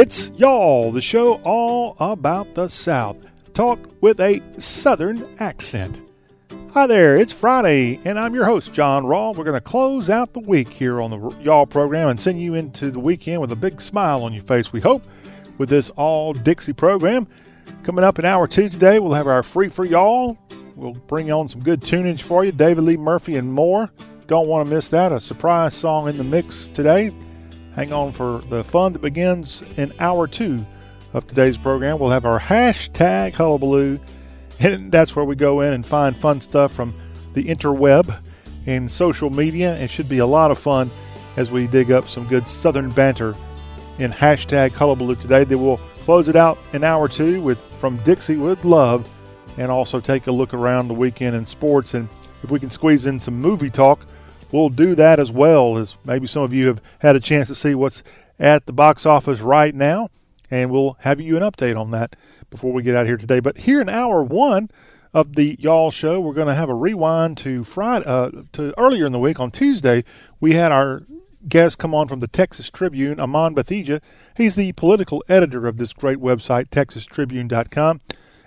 It's Y'all, the show all about the South. Talk with a Southern accent. Hi there, it's Friday, and I'm your host, John Rawl. We're going to close out the week here on the Y'all program and send you into the weekend with a big smile on your face, we hope, with this All Dixie program. Coming up in hour two today, we'll have our Free for Y'all. We'll bring on some good tunage for you, David Lee Murphy and more. Don't want to miss that. A surprise song in the mix today. Hang on for the fun that begins in hour two of today's program. We'll have our hashtag hullabaloo, and that's where we go in and find fun stuff from the interweb and social media. It should be a lot of fun as we dig up some good Southern banter in hashtag hullabaloo today. Then we'll close it out in hour two with From Dixie with Love and also take a look around the weekend in sports. And if we can squeeze in some movie talk, we'll do that as well as maybe some of you have had a chance to see what's at the box office right now. And we'll have you an update on that before we get out here today. But here in hour one of the Y'all Show, we're going to have a rewind to Friday, uh, to earlier in the week on Tuesday. We had our guest come on from the Texas Tribune, Aman Batheja. He's the political editor of this great website, TexasTribune.com,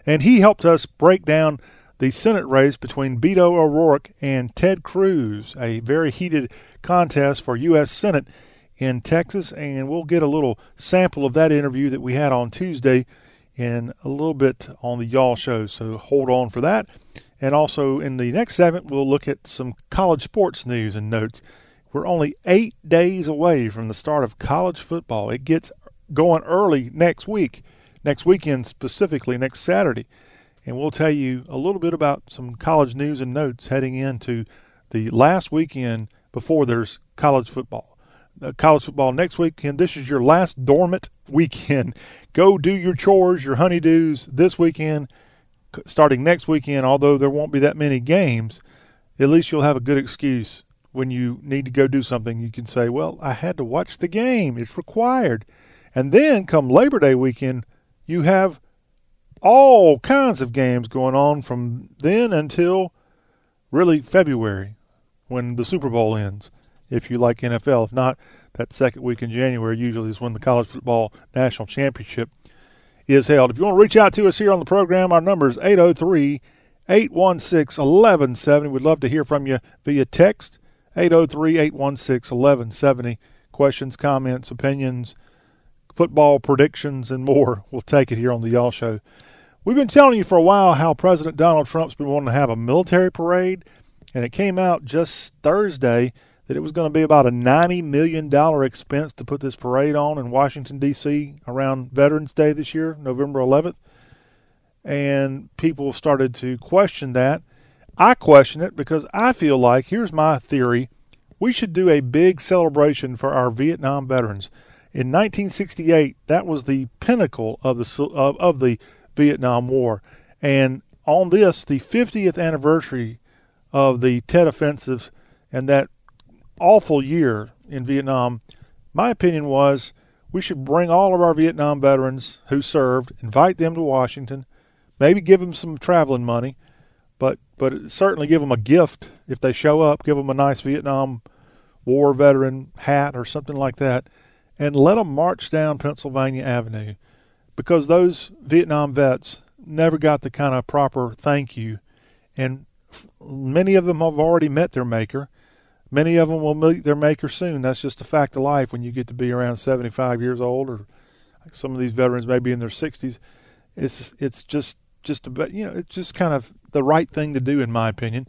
and he helped us break down the Senate race between Beto O'Rourke and Ted Cruz, a very heated contest for U.S. Senate in Texas. And we'll get a little sample of that interview that we had on Tuesday in a little bit on the Y'all Show. So hold on for that. And also in the next segment, we'll look at some college sports news and notes. We're only eight days away from the start of college football. It gets going early next week, next weekend specifically, next Saturday and we'll tell you a little bit about some college news and notes heading into the last weekend before there's college football. Uh, college football next weekend. This is your last dormant weekend. Go do your chores, your honeydews this weekend, starting next weekend. Although there won't be that many games, at least you'll have a good excuse when you need to go do something. You can say, "Well, I had to watch the game; it's required." And then come Labor Day weekend, you have all kinds of games going on from then until really February when the Super Bowl ends. If you like NFL, if not, that second week in January usually is when the college football national championship is held. If you want to reach out to us here on the program, our number is 803 816 1170. We'd love to hear from you via text 803 816 1170. Questions, comments, opinions, football predictions, and more. We'll take it here on the Y'all Show. We've been telling you for a while how President Donald Trump's been wanting to have a military parade, and it came out just Thursday that it was going to be about a $90 million expense to put this parade on in Washington, D.C. around Veterans Day this year, November 11th. And people started to question that. I question it because I feel like, here's my theory, we should do a big celebration for our Vietnam veterans. In 1968, that was the pinnacle of the of, of the Vietnam War. And on this, the 50th anniversary of the Tet Offensive and that awful year in Vietnam, my opinion was we should bring all of our Vietnam veterans who served, invite them to Washington, maybe give them some traveling money, but but certainly give them a gift if they show up. Give them a nice Vietnam War veteran hat or something like that, and let them march down Pennsylvania Avenue because those Vietnam vets never got the kind of proper thank you. And many of them have already met their maker. Many of them will meet their maker soon. That's just a fact of life when you get to be around 75 years old, or some of these veterans may be in their 60s. It's it's just just about you know it's just kind of the right thing to do in my opinion.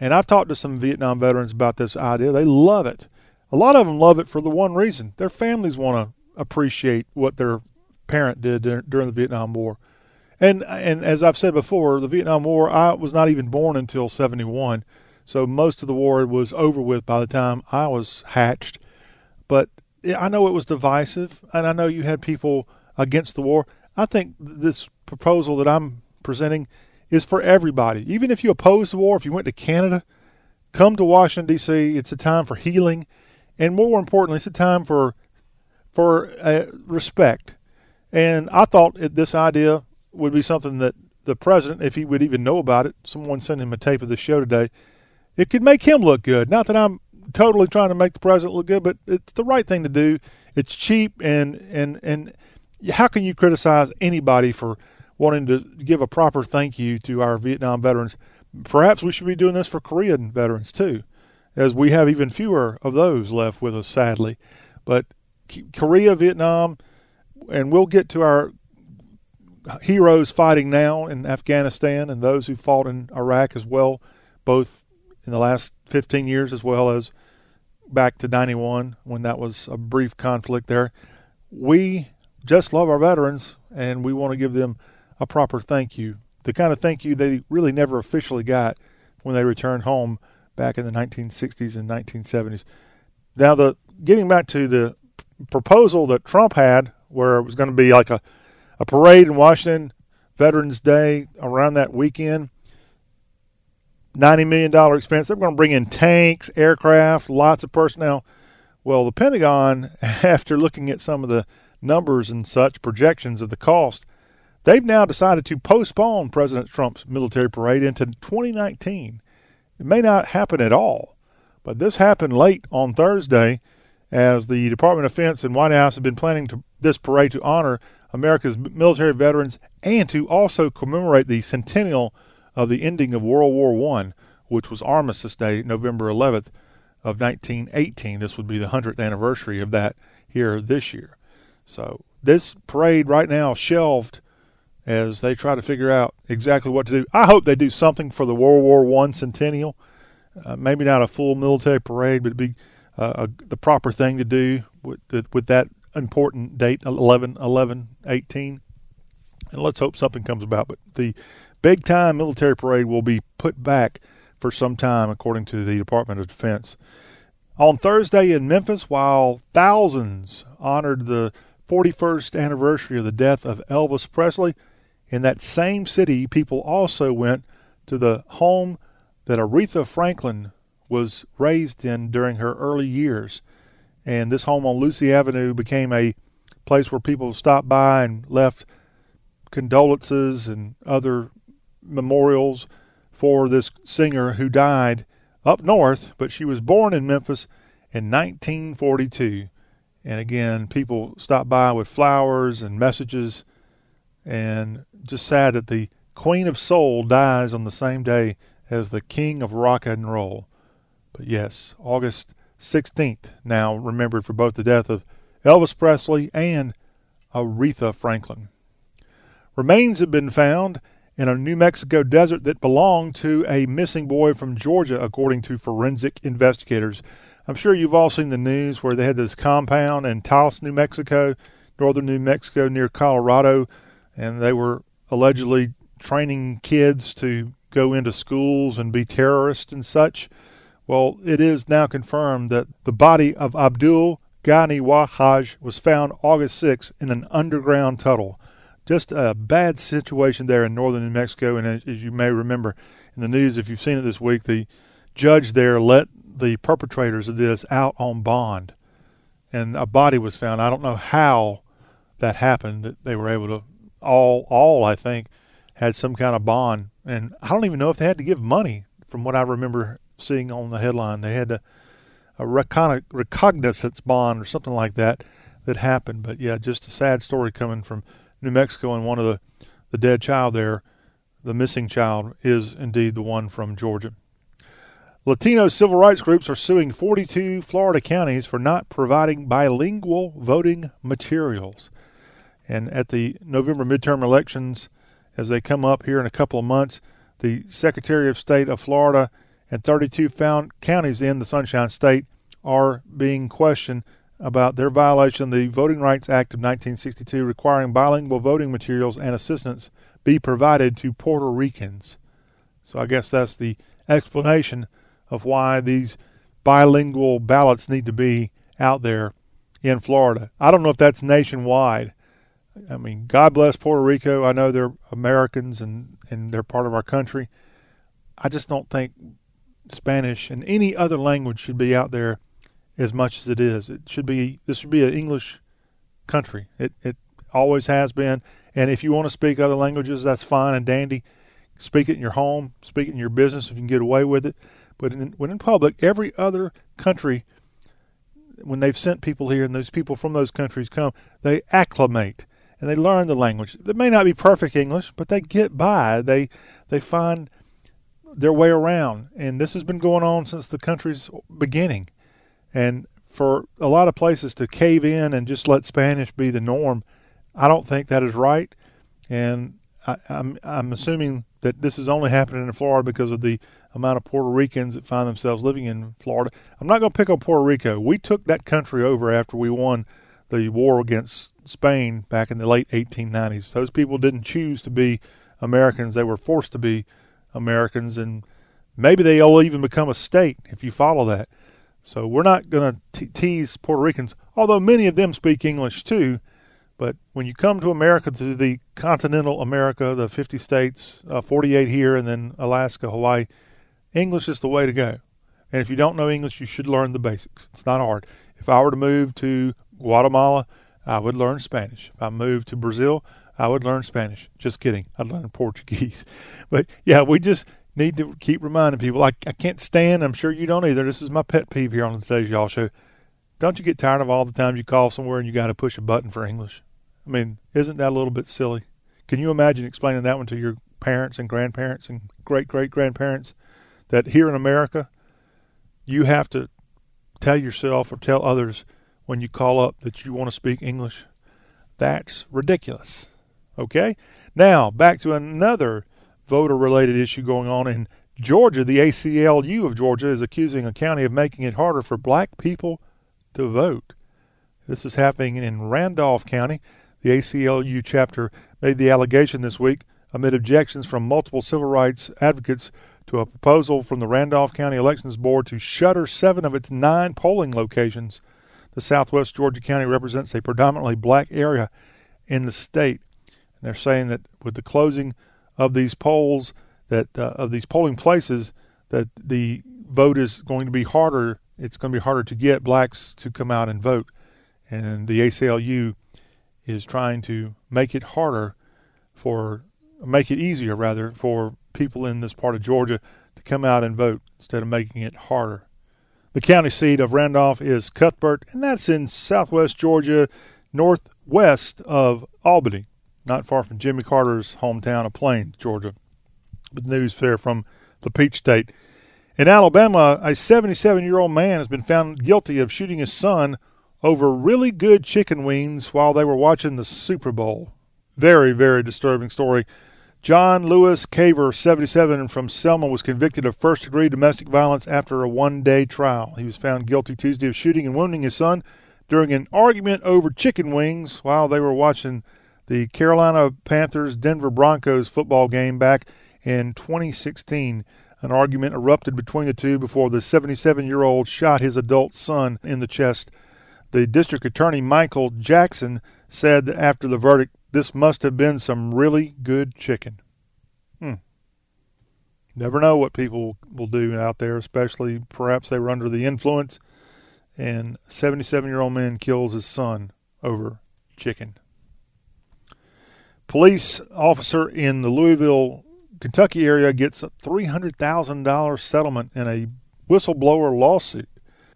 And I've talked to some Vietnam veterans about this idea. They love it. A lot of them love it for the one reason: their families want to appreciate what their parent did during the Vietnam War. And and as I've said before, the Vietnam War, I was not even born until 71. So most of the war was over with by the time I was hatched. But I know it was divisive, and I know you had people against the war. I think this proposal that I'm presenting is for everybody. Even if you oppose the war, if you went to Canada, come to Washington D.C. It's a time for healing, and more importantly, it's a time for for uh, respect. And I thought it, this idea would be something that the president, if he would even know about it, someone sent him a tape of the show today, it could make him look good. Not that I'm totally trying to make the president look good, but it's the right thing to do. It's cheap and and and how can you criticize anybody for wanting to give a proper thank you to our Vietnam veterans? Perhaps we should be doing this for Korean veterans too, as we have even fewer of those left with us, sadly. But Korea, Vietnam, and we'll get to our heroes fighting now in Afghanistan and those who fought in Iraq as well, both in the last 15 years as well as back to 91 when that was a brief conflict there. We just love our veterans and we want to give them a proper thank you. The kind of thank you they really never officially got when they returned home back in the 1960s and 1970s. Now, the getting back to the proposal that Trump had, where it was going to be like a, a parade in Washington, Veterans Day around that weekend, $90 million expense. They're going to bring in tanks, aircraft, lots of personnel. Well, the Pentagon, after looking at some of the numbers and such projections of the cost, they've now decided to postpone President Trump's military parade into 2019. It may not happen at all, but this happened late on Thursday as the Department of Defense and White House have been planning to, this parade to honor America's military veterans and to also commemorate the centennial of the ending of World War One, which was Armistice Day, November 11th of 1918. This would be the 100th anniversary of that here this year. So this parade right now shelved as they try to figure out exactly what to do. I hope they do something for the World War One centennial. Uh, maybe not a full military parade, but it'd be uh, a, the proper thing to do with, with that important date 11 11 18 and let's hope something comes about but the big time military parade will be put back for some time, according to the Department of Defense. On Thursday in Memphis, while thousands honored the 41st anniversary of the death of Elvis Presley, in that same city, people also went to the home that Aretha Franklin was raised in during her early years. And this home on Lucy Avenue became a place where people stopped by and left condolences and other memorials for this singer who died up north, but she was born in Memphis in 1942. And again, people stopped by with flowers and messages, and just sad that the Queen of Soul dies on the same day as the King of Rock and Roll. But yes, August 16th, now remembered for both the death of Elvis Presley and Aretha Franklin. Remains have been found in a New Mexico desert that belonged to a missing boy from Georgia, according to forensic investigators. I'm sure you've all seen the news where they had this compound in Taos, New Mexico, northern New Mexico near Colorado, and they were allegedly training kids to go into schools and be terrorists and such. Well, it is now confirmed that the body of Abdul Ghani Wahhaj was found August 6 in an underground tunnel just a bad situation there in northern New Mexico. And as, you may remember in the news, if you've seen it this week, the judge there let the perpetrators of this out on bond, and a body was found. I don't know how that happened. That they were able to all all I think had some kind of bond, and I don't even know if they had to give money. From what I remember seeing on the headline, they had to, a recon- recognizance bond or something like that that happened. But yeah, just a sad story coming from New Mexico, and one of the, the dead child there, the missing child, is indeed the one from Georgia. Latino civil rights groups are suing 42 Florida counties for not providing bilingual voting materials. And at the November midterm elections, as they come up here in a couple of months, the Secretary of State of Florida and 32 found counties in the Sunshine State are being questioned about their violation of the Voting Rights Act of 1962 requiring bilingual voting materials and assistance be provided to Puerto Ricans. So I guess that's the explanation of why these bilingual ballots need to be out there in Florida. I don't know if that's nationwide. I mean, God bless Puerto Rico. I know they're Americans and, and they're part of our country. I just don't think Spanish and any other language should be out there as much as it is. It should be this should be an English country. It it always has been. And if you want to speak other languages, that's fine and dandy. Speak it in your home, speak it in your business if you can get away with it. But in, when in public, every other country, when they've sent people here and those people from those countries come, they acclimate and they learn the language. It may not be perfect English, but they get by. They they find their way around, and this has been going on since the country's beginning. And for a lot of places to cave in and just let Spanish be the norm, I don't think that is right. And I, I'm I'm assuming that this is only happening in Florida because of the amount of Puerto Ricans that find themselves living in Florida. I'm not going to pick on Puerto Rico. We took that country over after we won the war against Spain back in the late 1890s. Those people didn't choose to be Americans; they were forced to be Americans, and maybe they'll even become a state if you follow that. So we're not going to tease Puerto Ricans, although many of them speak English too. But when you come to America, to the continental America, the 50 states, uh, 48 here, and then Alaska, Hawaii, English is the way to go. And if you don't know English, you should learn the basics. It's not hard. If I were to move to Guatemala, I would learn Spanish. If I moved to Brazil, I would learn Spanish. Just kidding. I'd learn Portuguese. But yeah, we just need to keep reminding people. I, I can't stand, I'm sure you don't either. This is my pet peeve here on today's Y'all Show. Don't you get tired of all the times you call somewhere and you got to push a button for English? I mean, isn't that a little bit silly? Can you imagine explaining that one to your parents and grandparents and great great grandparents that here in America, you have to tell yourself or tell others when you call up that you want to speak English? That's ridiculous. Okay? Now, back to another voter related issue going on in Georgia. The ACLU of Georgia is accusing a county of making it harder for black people to vote. This is happening in Randolph County. The ACLU chapter made the allegation this week amid objections from multiple civil rights advocates to a proposal from the Randolph County Elections Board to shutter seven of its nine polling locations. The southwest Georgia County represents a predominantly black area in the state. And they're saying that with the closing of these polls, that uh, of these polling places, that the vote is going to be harder. It's going to be harder to get blacks to come out and vote. And the ACLU is trying to make it harder for, make it easier rather, for people in this part of Georgia to come out and vote instead of making it harder. The county seat of Randolph is Cuthbert, and that's in southwest Georgia, northwest of Albany, not far from Jimmy Carter's hometown of Plains, Georgia. With news there from the Peach State. In Alabama, a 77 year old man has been found guilty of shooting his son over really good chicken wings while they were watching the Super Bowl. Very, very disturbing story. John Lewis Caver, 77, from Selma, was convicted of first degree domestic violence after a one day trial. He was found guilty Tuesday of shooting and wounding his son during an argument over chicken wings while they were watching the Carolina Panthers Denver Broncos football game back in 2016. An argument erupted between the two before the 77 year old shot his adult son in the chest the district attorney, Michael Jackson, said that after the verdict, this must have been some really good chicken. Hmm. Never know what people will do out there, especially perhaps they were under the influence. And 77 year old man kills his son over chicken. Police officer in the Louisville, Kentucky area gets a $300,000 settlement in a whistleblower lawsuit.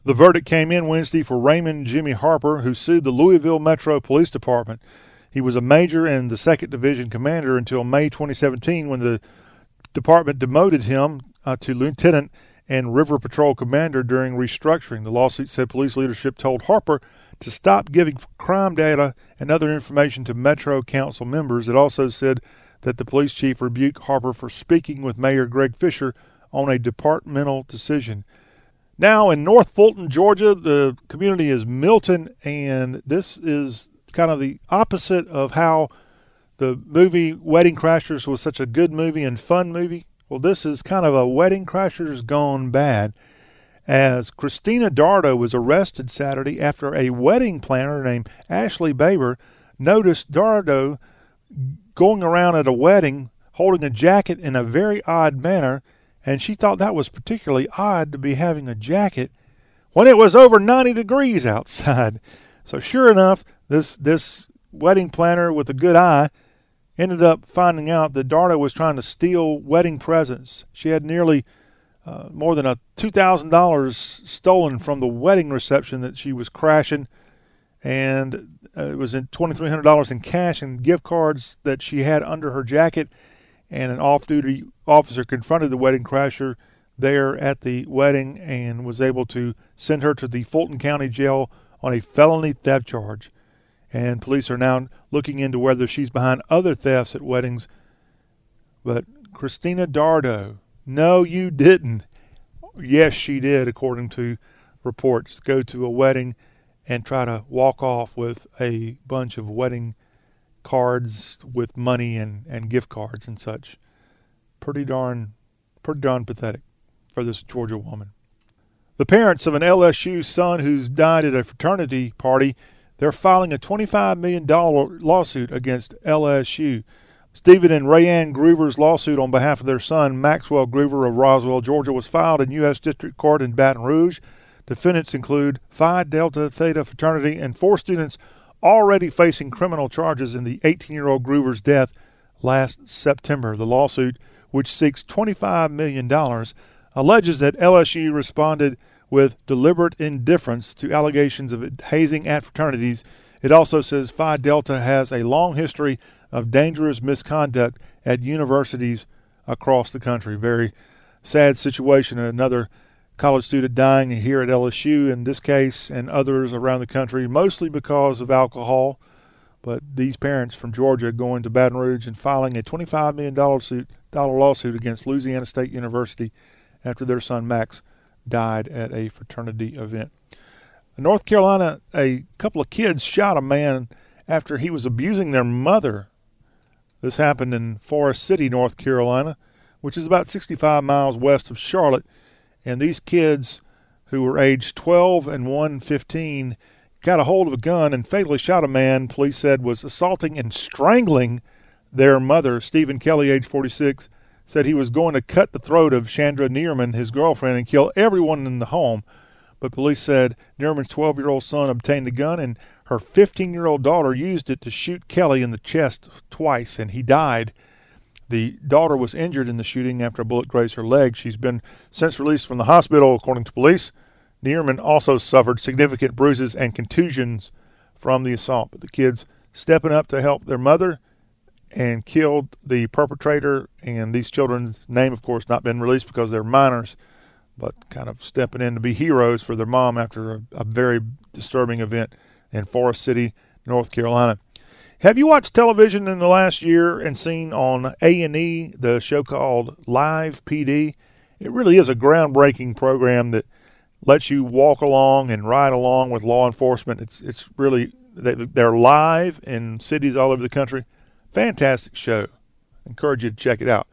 The verdict came in Wednesday for Raymond Jimmy Harper, who sued the Louisville Metro Police Department. He was a major and the 2nd Division commander until May 2017 when the department demoted him uh, to lieutenant and river patrol commander during restructuring. The lawsuit said police leadership told Harper to stop giving crime data and other information to Metro Council members. It also said that the police chief rebuked Harper for speaking with Mayor Greg Fisher on a departmental decision. Now in North Fulton, Georgia, the community is Milton, and this is kind of the opposite of how the movie Wedding Crashers was such a good movie and fun movie. Well, this is kind of a Wedding Crashers gone bad, as Christina Dardo was arrested Saturday after a wedding planner named Ashley Baber noticed Dardo going around at a wedding holding a jacket in a very odd manner and she thought that was particularly odd to be having a jacket when it was over 90 degrees outside. So sure enough, this this wedding planner with a good eye ended up finding out that Dardo was trying to steal wedding presents. She had nearly uh, more than a $2,000 stolen from the wedding reception that she was crashing. and uh, it was in $2,300 in cash and gift cards that she had under her jacket. And an off duty officer confronted the wedding crasher there at the wedding and was able to send her to the Fulton County Jail on a felony theft charge. And police are now looking into whether she's behind other thefts at weddings. But Christina Dardo, no, you didn't. Yes, she did, according to reports. Go to a wedding and try to walk off with a bunch of wedding cards with money and, and gift cards and such. Pretty darn, pretty darn pathetic for this Georgia woman. The parents of an LSU son who's died at a fraternity party, they're filing a $25 million lawsuit against LSU. Stephen and Rayanne Gruver's lawsuit on behalf of their son, Maxwell Groover of Roswell, Georgia, was filed in U.S. District Court in Baton Rouge. Defendants include Phi Delta Theta fraternity and four students already facing criminal charges in the 18 year old Gruver's death last September. The lawsuit, which seeks $25 million, alleges that LSU responded with deliberate indifference to allegations of hazing at fraternities. It also says Phi Delta has a long history of dangerous misconduct at universities across the country. Very sad situation. Another college student dying here at LSU in this case and others around the country, mostly because of alcohol. But these parents from Georgia going to Baton Rouge and filing a $25 million lawsuit, dollar lawsuit against Louisiana State University after their son Max died at a fraternity event. In North Carolina, a couple of kids shot a man after he was abusing their mother. This happened in Forest City, North Carolina, which is about 65 miles west of Charlotte. And these kids, who were aged 12 and one 15, got a hold of a gun and fatally shot a man police said was assaulting and strangling their mother. Stephen Kelly, age 46, said he was going to cut the throat of Chandra Neerman, his girlfriend, and kill everyone in the home. But police said Neerman's 12 year old son obtained the gun and her 15 year old daughter used it to shoot Kelly in the chest twice, and he died. The daughter was injured in the shooting after a bullet grazed her leg. She's been since released from the hospital, according to police. Neerman also suffered significant bruises and contusions from the assault. But the kids stepping up to help their mother and killed the perpetrator. And these children's name, of course, not been released because they're minors, but kind of stepping in to be heroes for their mom after a, a very disturbing event in Forest City, North Carolina. Have you watched television in the last year and seen on A&E the show called Live PD? It really is a groundbreaking program that lets you walk along and ride along with law enforcement. It's it's really they're live in cities all over the country. Fantastic show. Encourage you to check it out.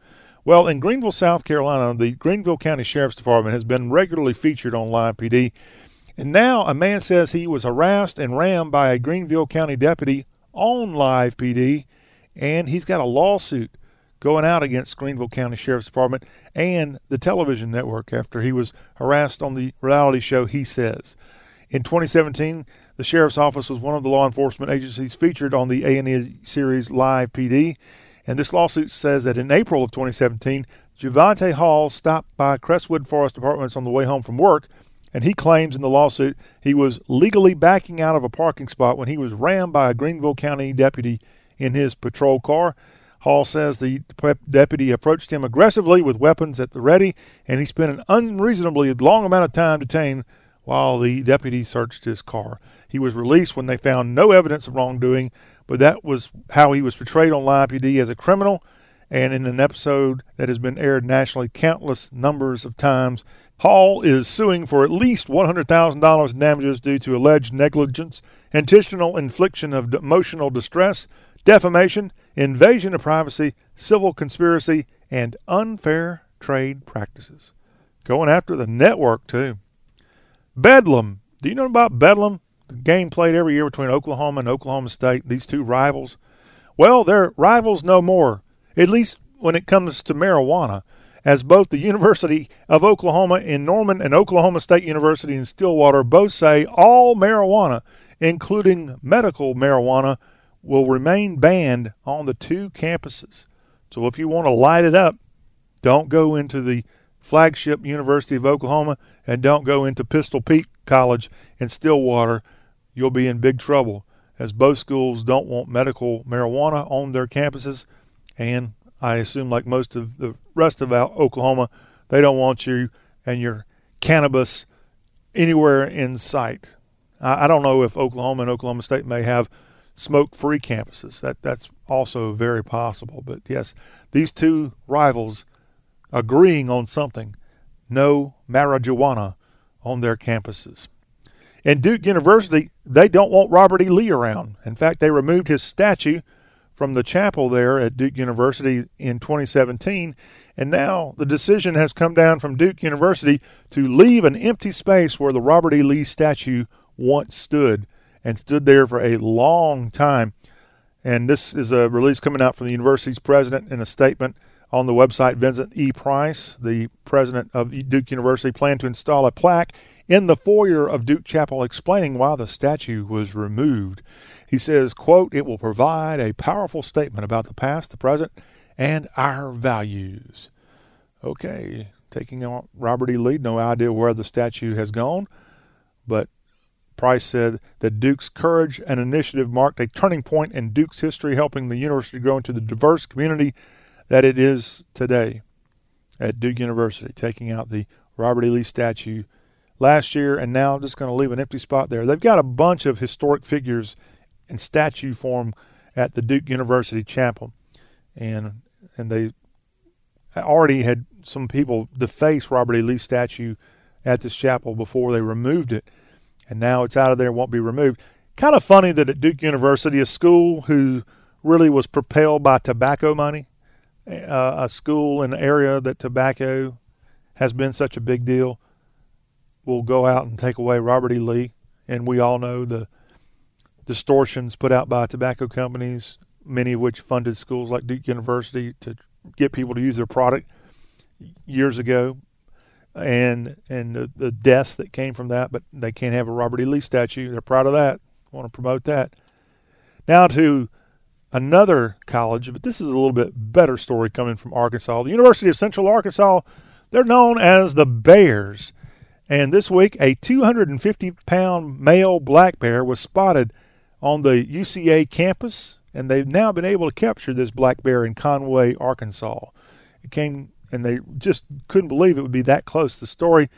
Well, in Greenville, South Carolina, the Greenville County Sheriff's Department has been regularly featured on Live PD. And now a man says he was harassed and rammed by a Greenville County deputy on Live PD, and he's got a lawsuit going out against Greenville County Sheriff's Department and the television network after he was harassed on the reality show He Says. In 2017, the sheriff's office was one of the law enforcement agencies featured on the A&E series Live PD, and this lawsuit says that in April of 2017, Javante Hall stopped by Crestwood Forest Apartments on the way home from work and he claims in the lawsuit he was legally backing out of a parking spot when he was rammed by a Greenville County deputy in his patrol car. Hall says the deputy approached him aggressively with weapons at the ready, and he spent an unreasonably long amount of time detained while the deputy searched his car. He was released when they found no evidence of wrongdoing, but that was how he was portrayed on Live PD as a criminal. And in an episode that has been aired nationally countless numbers of times, Hall is suing for at least $100,000 in damages due to alleged negligence, intentional infliction of emotional distress, defamation, invasion of privacy, civil conspiracy, and unfair trade practices. Going after the network, too. Bedlam. Do you know about Bedlam? The game played every year between Oklahoma and Oklahoma State, these two rivals. Well, they're rivals no more, at least when it comes to marijuana as both the University of Oklahoma in Norman and Oklahoma State University in Stillwater both say all marijuana, including medical marijuana, will remain banned on the two campuses. So if you want to light it up, don't go into the flagship University of Oklahoma and don't go into Pistol Pete College in Stillwater. you'll be in big trouble, as both schools don't want medical marijuana on their campuses, and I assume, like most of the rest of Oklahoma, they don't want you and your cannabis anywhere in sight. I, I don't know if Oklahoma and Oklahoma State may have smoke-free campuses. That that's also very possible. But yes, these two rivals agreeing on something: no marijuana on their campuses. And Duke University, they don't want Robert E. Lee around. In fact, they removed his statue from the chapel there at Duke University in 2017. And now the decision has come down from Duke University to leave an empty space where the Robert E. Lee statue once stood and stood there for a long time. And this is a release coming out from the university's president in a statement on the website. Vincent E. Price, the president of Duke University, planned to install a plaque in the foyer of Duke Chapel explaining why the statue was removed. He says, quote, it will provide a powerful statement about the past, the present, and our values. Okay, taking out Robert E. Lee, no idea where the statue has gone, but Price said that Duke's courage and initiative marked a turning point in Duke's history, helping the university grow into the diverse community that it is today at Duke University, taking out the Robert E. Lee statue last year and now just going to leave an empty spot there. They've got a bunch of historic figures in statue form at the Duke University Chapel. And and they already had some people deface Robert E. Lee statue at this chapel before they removed it and now it's out of there, won't be removed. Kind of funny that at Duke University, a school who really was propelled by tobacco money, uh, a school in an area that tobacco has been such a big deal, will go out and take away Robert E. Lee. And we all know the distortions put out by tobacco companies, many of which funded schools like Duke University to get people to use their product years ago and and the, the deaths that came from that. But they can't have a Robert E. Lee statue. They're proud of that. Want to promote that. Now to another college, but this is a little bit better story coming from Arkansas. The University of Central Arkansas. They're known as the Bears. And this week, a 250 pound male black bear was spotted on the UCA campus, and they've now been able to capture this black bear in Conway, Arkansas. It came and they just couldn't believe it would be that close. The story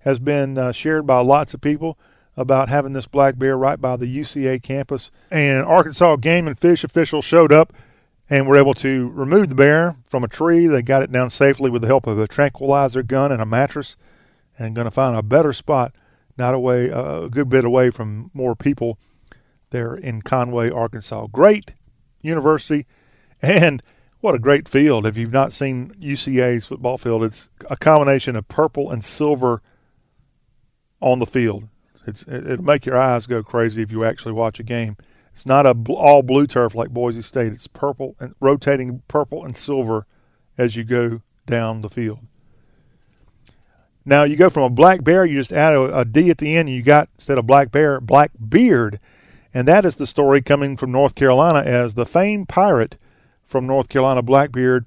has been uh, shared by lots of people about having this black bear right by the UCA campus. And Arkansas Game and Fish officials showed up and were able to remove the bear from a tree. They got it down safely with the help of a tranquilizer gun and a mattress, and going to find a better spot, not away a good bit away from more people there in Conway, Arkansas. Great university, and what a great field. If you've not seen UCA's football field, it's a combination of purple and silver on the field. It's it'll make your eyes go crazy if you actually watch a game. It's not a all blue turf like Boise State. It's purple and rotating purple and silver as you go down the field. Now you go from a black bear, you just add a, a D at the end, and you got instead of black bear, black beard, and that is the story coming from North Carolina as the famed pirate from North Carolina, Blackbeard.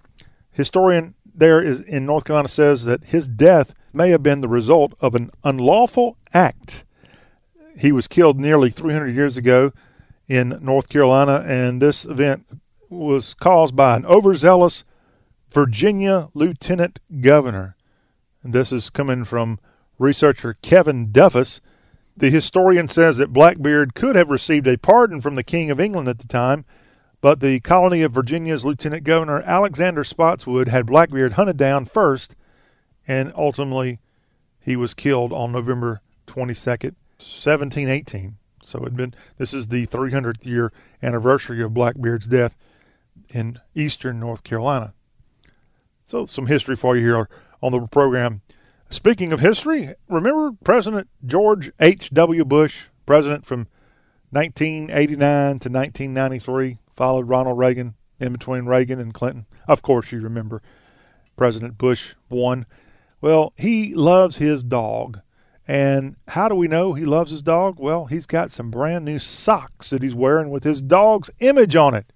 Historian there is in North Carolina says that his death may have been the result of an unlawful act. He was killed nearly 300 years ago in North Carolina, and this event was caused by an overzealous Virginia lieutenant governor. And this is coming from researcher Kevin Duffus. The historian says that Blackbeard could have received a pardon from the King of England at the time but the colony of Virginia's Lieutenant Governor Alexander Spotswood had Blackbeard hunted down first, and ultimately he was killed on November 22nd, 1718. So it been this is the 300th year anniversary of Blackbeard's death in eastern North Carolina. So some history for you here on the program. Speaking of history, remember President George H.W. Bush, president from 1989 to 1993? followed Ronald Reagan in between Reagan and Clinton. Of course, you remember President Bush won. Well, he loves his dog. And how do we know he loves his dog? Well, he's got some brand new socks that he's wearing with his dog's image on it.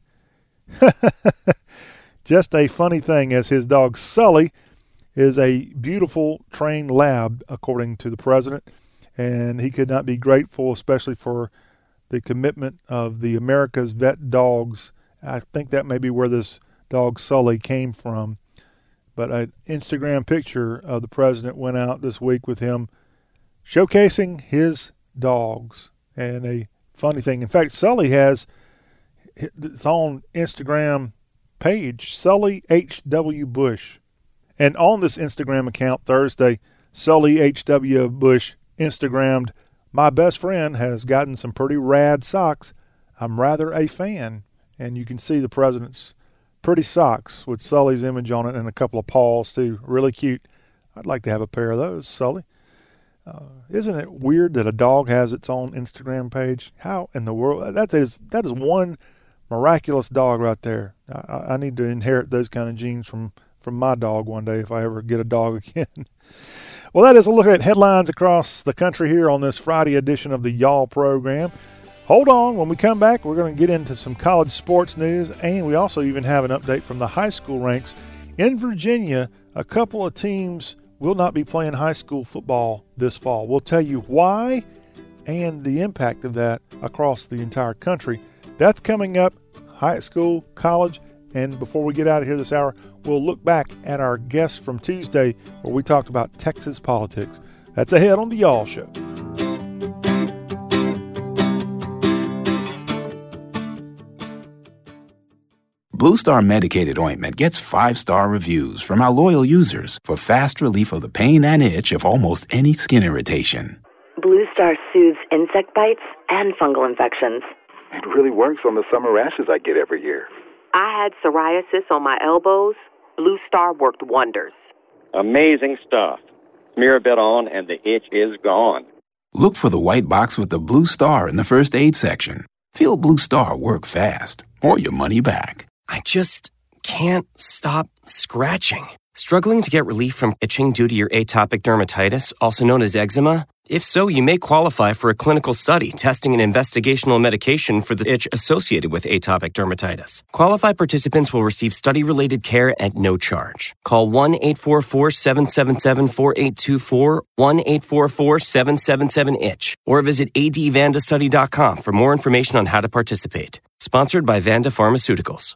Just a funny thing, as his dog Sully is a beautiful trained lab, according to the president. And he could not be grateful, especially for the commitment of the America's Vet Dogs. I think that may be where this dog Sully came from. But an Instagram picture of the president went out this week with him showcasing his dogs. And a funny thing, in fact, Sully has its own Instagram page, Sully H.W. Bush. And on this Instagram account Thursday, Sully H.W. Bush Instagrammed, My best friend has gotten some pretty rad socks. I'm rather a fan. And you can see the president's pretty socks with Sully's image on it and a couple of paws, too. Really cute. I'd like to have a pair of those, Sully. Uh, isn't it weird that a dog has its own Instagram page? How in the world? That is that is one miraculous dog right there. I, I need to inherit those kind of genes from from my dog one day if I ever get a dog again. well, that is a look at headlines across the country here on this Friday edition of the Y'all program. Hold on. When we come back, we're going to get into some college sports news, and we also even have an update from the high school ranks. In Virginia, a couple of teams will not be playing high school football this fall. We'll tell you why and the impact of that across the entire country. That's coming up, high school, college, and before we get out of here this hour, we'll look back at our guests from Tuesday where we talked about Texas politics. That's ahead on the Y'all Show. Blue Star medicated ointment gets five star reviews from our loyal users for fast relief of the pain and itch of almost any skin irritation. Blue Star soothes insect bites and fungal infections. It really works on the summer rashes I get every year. I had psoriasis on my elbows. Blue Star worked wonders. Amazing stuff. Smear a bit on and the itch is gone. Look for the white box with the blue star in the first aid section. Feel Blue Star work fast or your money back. I just can't stop scratching. Struggling to get relief from itching due to your atopic dermatitis, also known as eczema? If so, you may qualify for a clinical study testing an investigational medication for the itch associated with atopic dermatitis. Qualified participants will receive study related care at no charge. Call 1 844 777 4824, 1 844 777 ITCH, or visit advandastudy.com for more information on how to participate. Sponsored by Vanda Pharmaceuticals.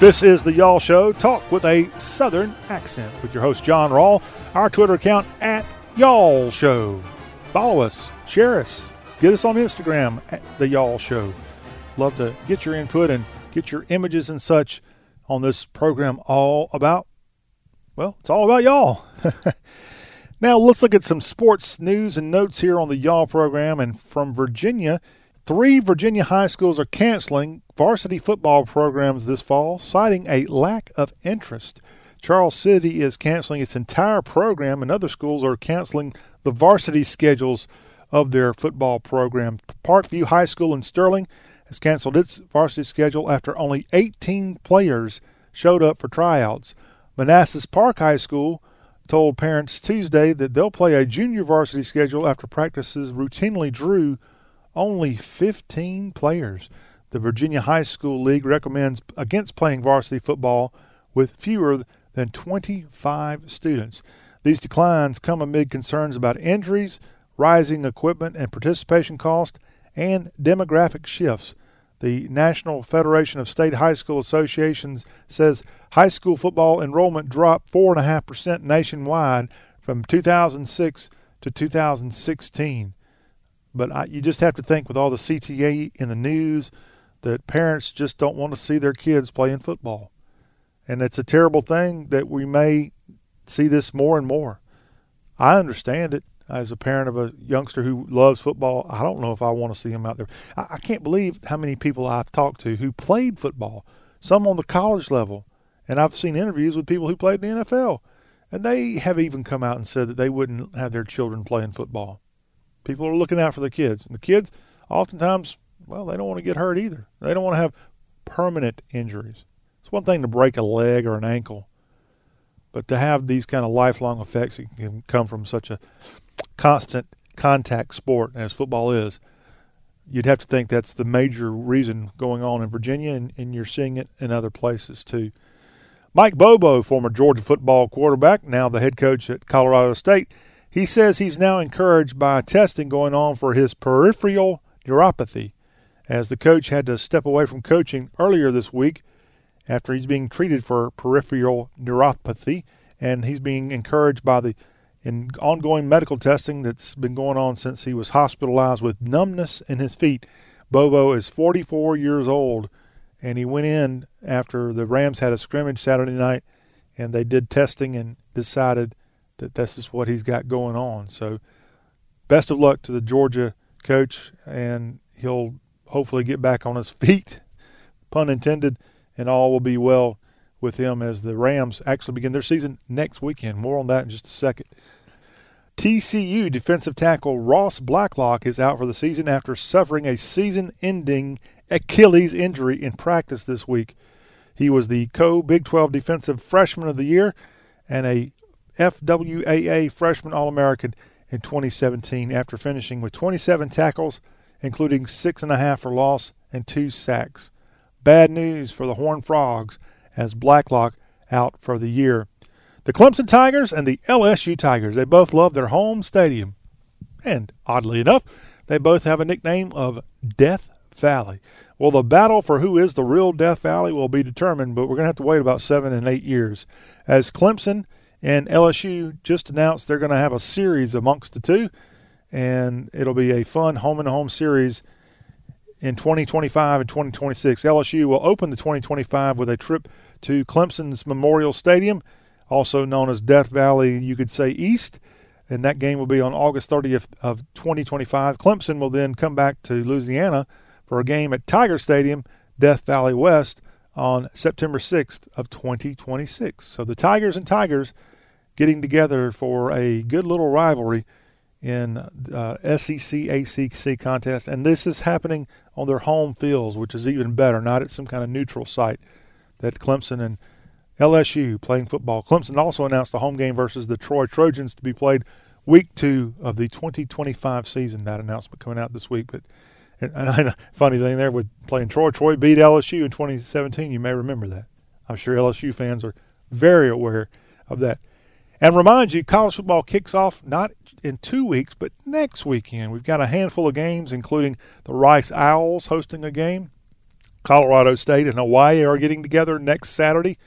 This is the Y'all Show, talk with a Southern accent, with your host John Rawl. Our Twitter account at Y'all Show. Follow us, share us, get us on Instagram at the Y'all Show. Love to get your input and get your images and such on this program. All about, well, it's all about y'all. now let's look at some sports news and notes here on the Y'all program. And from Virginia, three Virginia high schools are canceling varsity football programs this fall, citing a lack of interest. Charles City is canceling its entire program, and other schools are canceling the varsity schedules of their football program. Parkview High School in Sterling has canceled its varsity schedule after only 18 players showed up for tryouts. Manassas Park High School told parents Tuesday that they'll play a junior varsity schedule after practices routinely drew only 15 players. The Virginia High School League recommends against playing varsity football with fewer than 25 students. These declines come amid concerns about injuries, rising equipment and participation costs, and demographic shifts. The National Federation of State High School Associations says high school football enrollment dropped 4.5% nationwide from 2006 to 2016. But I, you just have to think with all the CTE in the news that parents just don't want to see their kids playing football. And it's a terrible thing that we may see this more and more. I understand it as a parent of a youngster who loves football. I don't know if I want to see him out there. I, I can't believe how many people I've talked to who played football, some on the college level. And I've seen interviews with people who played in the NFL. And they have even come out and said that they wouldn't have their children playing football. People are looking out for the kids. And the kids, oftentimes, well, they don't want to get hurt either. They don't want to have permanent injuries. It's one thing to break a leg or an ankle, but to have these kind of lifelong effects that can come from such a constant contact sport as football is, you'd have to think that's the major reason going on in Virginia, and, and you're seeing it in other places too. Mike Bobo, former Georgia football quarterback, now the head coach at Colorado State, he says he's now encouraged by testing going on for his peripheral neuropathy, as the coach had to step away from coaching earlier this week after he's being treated for peripheral neuropathy, and he's being encouraged by the in ongoing medical testing that's been going on since he was hospitalized with numbness in his feet. Bobo is 44 years old, and he went in after the Rams had a scrimmage Saturday night, and they did testing and decided that this is what he's got going on. So, best of luck to the Georgia coach, and he'll hopefully get back on his feet, pun intended, and all will be well with him as the Rams actually begin their season next weekend. More on that in just a second. TCU defensive tackle Ross Blacklock is out for the season after suffering a season ending Achilles injury in practice this week. He was the co Big 12 Defensive Freshman of the Year and a FWAA Freshman All American in 2017 after finishing with 27 tackles, including six and a half for loss and two sacks. Bad news for the Horned Frogs as Blacklock out for the year. The Clemson Tigers and the LSU Tigers, they both love their home stadium. And oddly enough, they both have a nickname of Death Valley. Well, the battle for who is the real Death Valley will be determined, but we're going to have to wait about seven and eight years. As Clemson and LSU just announced they're going to have a series amongst the two, and it'll be a fun home and home series in 2025 and 2026. LSU will open the 2025 with a trip to Clemson's Memorial Stadium, also known as Death Valley, you could say East, and that game will be on August 30th of 2025. Clemson will then come back to Louisiana for a game at Tiger Stadium, Death Valley West, on September 6th of 2026. So the Tigers and Tigers getting together for a good little rivalry in uh, SEC ACC contest, and this is happening on their home fields, which is even better, not at some kind of neutral site. That Clemson and LSU playing football. Clemson also announced the home game versus the Troy Trojans to be played week two of the 2025 season. That announcement coming out this week. But and, and funny thing there with playing Troy, Troy beat LSU in 2017. You may remember that. I'm sure LSU fans are very aware of that. And remind you, college football kicks off not in two weeks, but next weekend. We've got a handful of games, including the Rice Owls hosting a game. Colorado State and Hawaii are getting together next Saturday.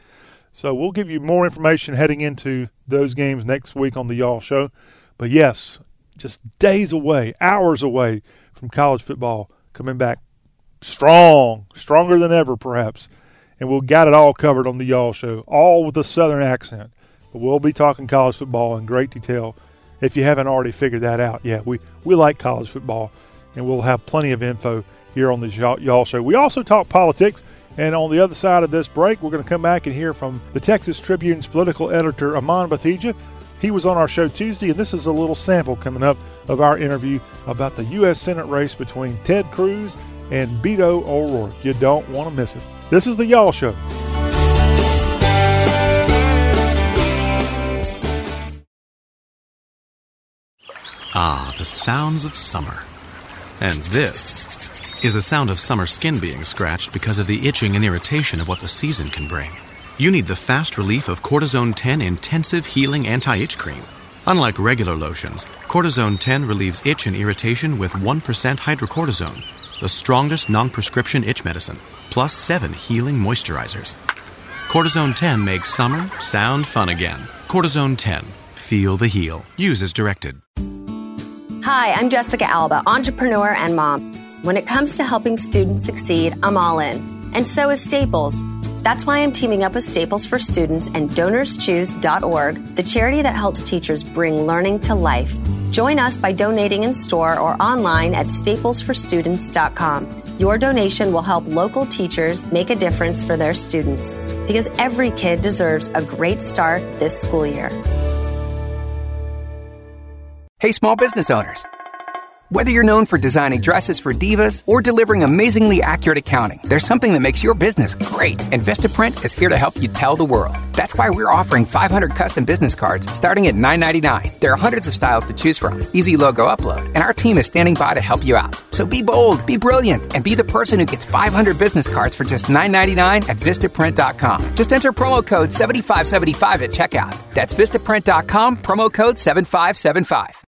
So we'll give you more information heading into those games next week on the Y'all Show. But yes, just days away, hours away from college football coming back strong, stronger than ever, perhaps. And we'll got it all covered on the Y'all Show, all with a Southern accent. But we'll be talking college football in great detail if you haven't already figured that out. Yeah, we, we like college football, and we'll have plenty of info here on the Y'all Show. We also talk politics, and on the other side of this break, we're going to come back and hear from the Texas Tribune's political editor, Aman Batheja. He was on our show Tuesday, and this is a little sample coming up of our interview about the U.S. Senate race between Ted Cruz and Beto O'Rourke. You don't want to miss it. This is the Y'all Show. Ah, the sounds of summer. And this is the sound of summer skin being scratched because of the itching and irritation of what the season can bring. you need the fast relief of Cortizone 10 Intensive Healing Anti Itch Cream. Unlike regular lotions, Cortizone 10 relieves itch and irritation with 1% hydrocortisone, the strongest non prescription itch medicine, plus 7 healing moisturizers. Cortizone 10 makes summer sound fun again. Cortizone 10. Feel the heal. Use as directed. Hi, I'm Jessica Alba, entrepreneur and mom. When it comes to helping students succeed, I'm all in. And so is Staples. That's why I'm teaming up with Staples for Students and DonorsChoose.org, the charity that helps teachers bring learning to life. Join us by donating in store or online at staplesforstudents.com. Your donation will help local teachers make a difference for their students because every kid deserves a great start this school year. Hey, small business owners. Whether you're known for designing dresses for divas or delivering amazingly accurate accounting, there's something that makes your business great, and Vistaprint is here to help you tell the world. That's why we're offering 500 custom business cards starting at $9.99. There are hundreds of styles to choose from, easy logo upload, and our team is standing by to help you out. So be bold, be brilliant, and be the person who gets 500 business cards for just $9.99 at Vistaprint.com. Just enter promo code 7575 at checkout. That's Vistaprint.com, promo code 7575.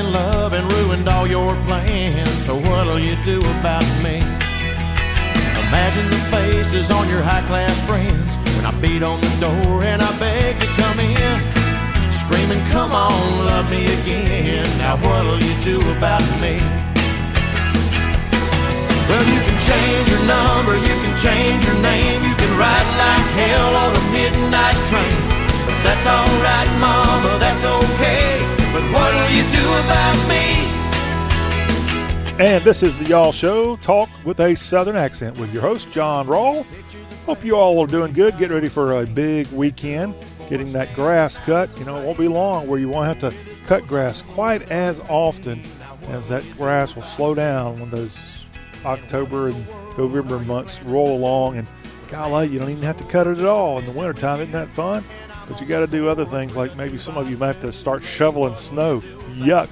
In love and ruined all your plans. So what'll you do about me? Imagine the faces on your high class friends when I beat on the door and I beg to come in. Screaming, come on, love me again. Now what'll you do about me? Well, you can change your number, you can change your name, you can ride like hell on a midnight train. But that's alright, mama, that's okay. What'll you do about me? And this is the Y'all Show, talk with a Southern accent with your host, John Rawl. Hope you all are doing good. Get ready for a big weekend, getting that grass cut. You know, it won't be long where you won't have to cut grass quite as often as that grass will slow down when those October and November months roll along. And golly, you don't even have to cut it at all in the wintertime. Isn't that fun? But you got to do other things like maybe some of you might have to start shoveling snow. Yuck.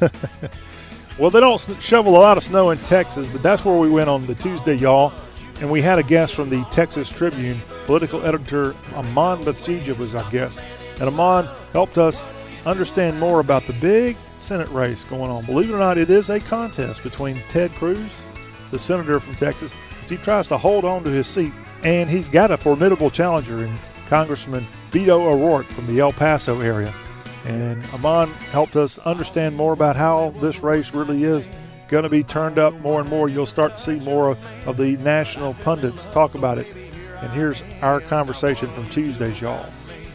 well, they don't shovel a lot of snow in Texas, but that's where we went on the Tuesday, y'all. And we had a guest from the Texas Tribune, political editor Aman Batheja was our guest. And Amon helped us understand more about the big Senate race going on. Believe it or not, it is a contest between Ted Cruz, the senator from Texas, as he tries to hold on to his seat. And he's got a formidable challenger in Congressman Beto O'Rourke from the El Paso area. And Aman helped us understand more about how this race really is going to be turned up more and more. You'll start to see more of, of the national pundits talk about it. And here's our conversation from Tuesdays, y'all.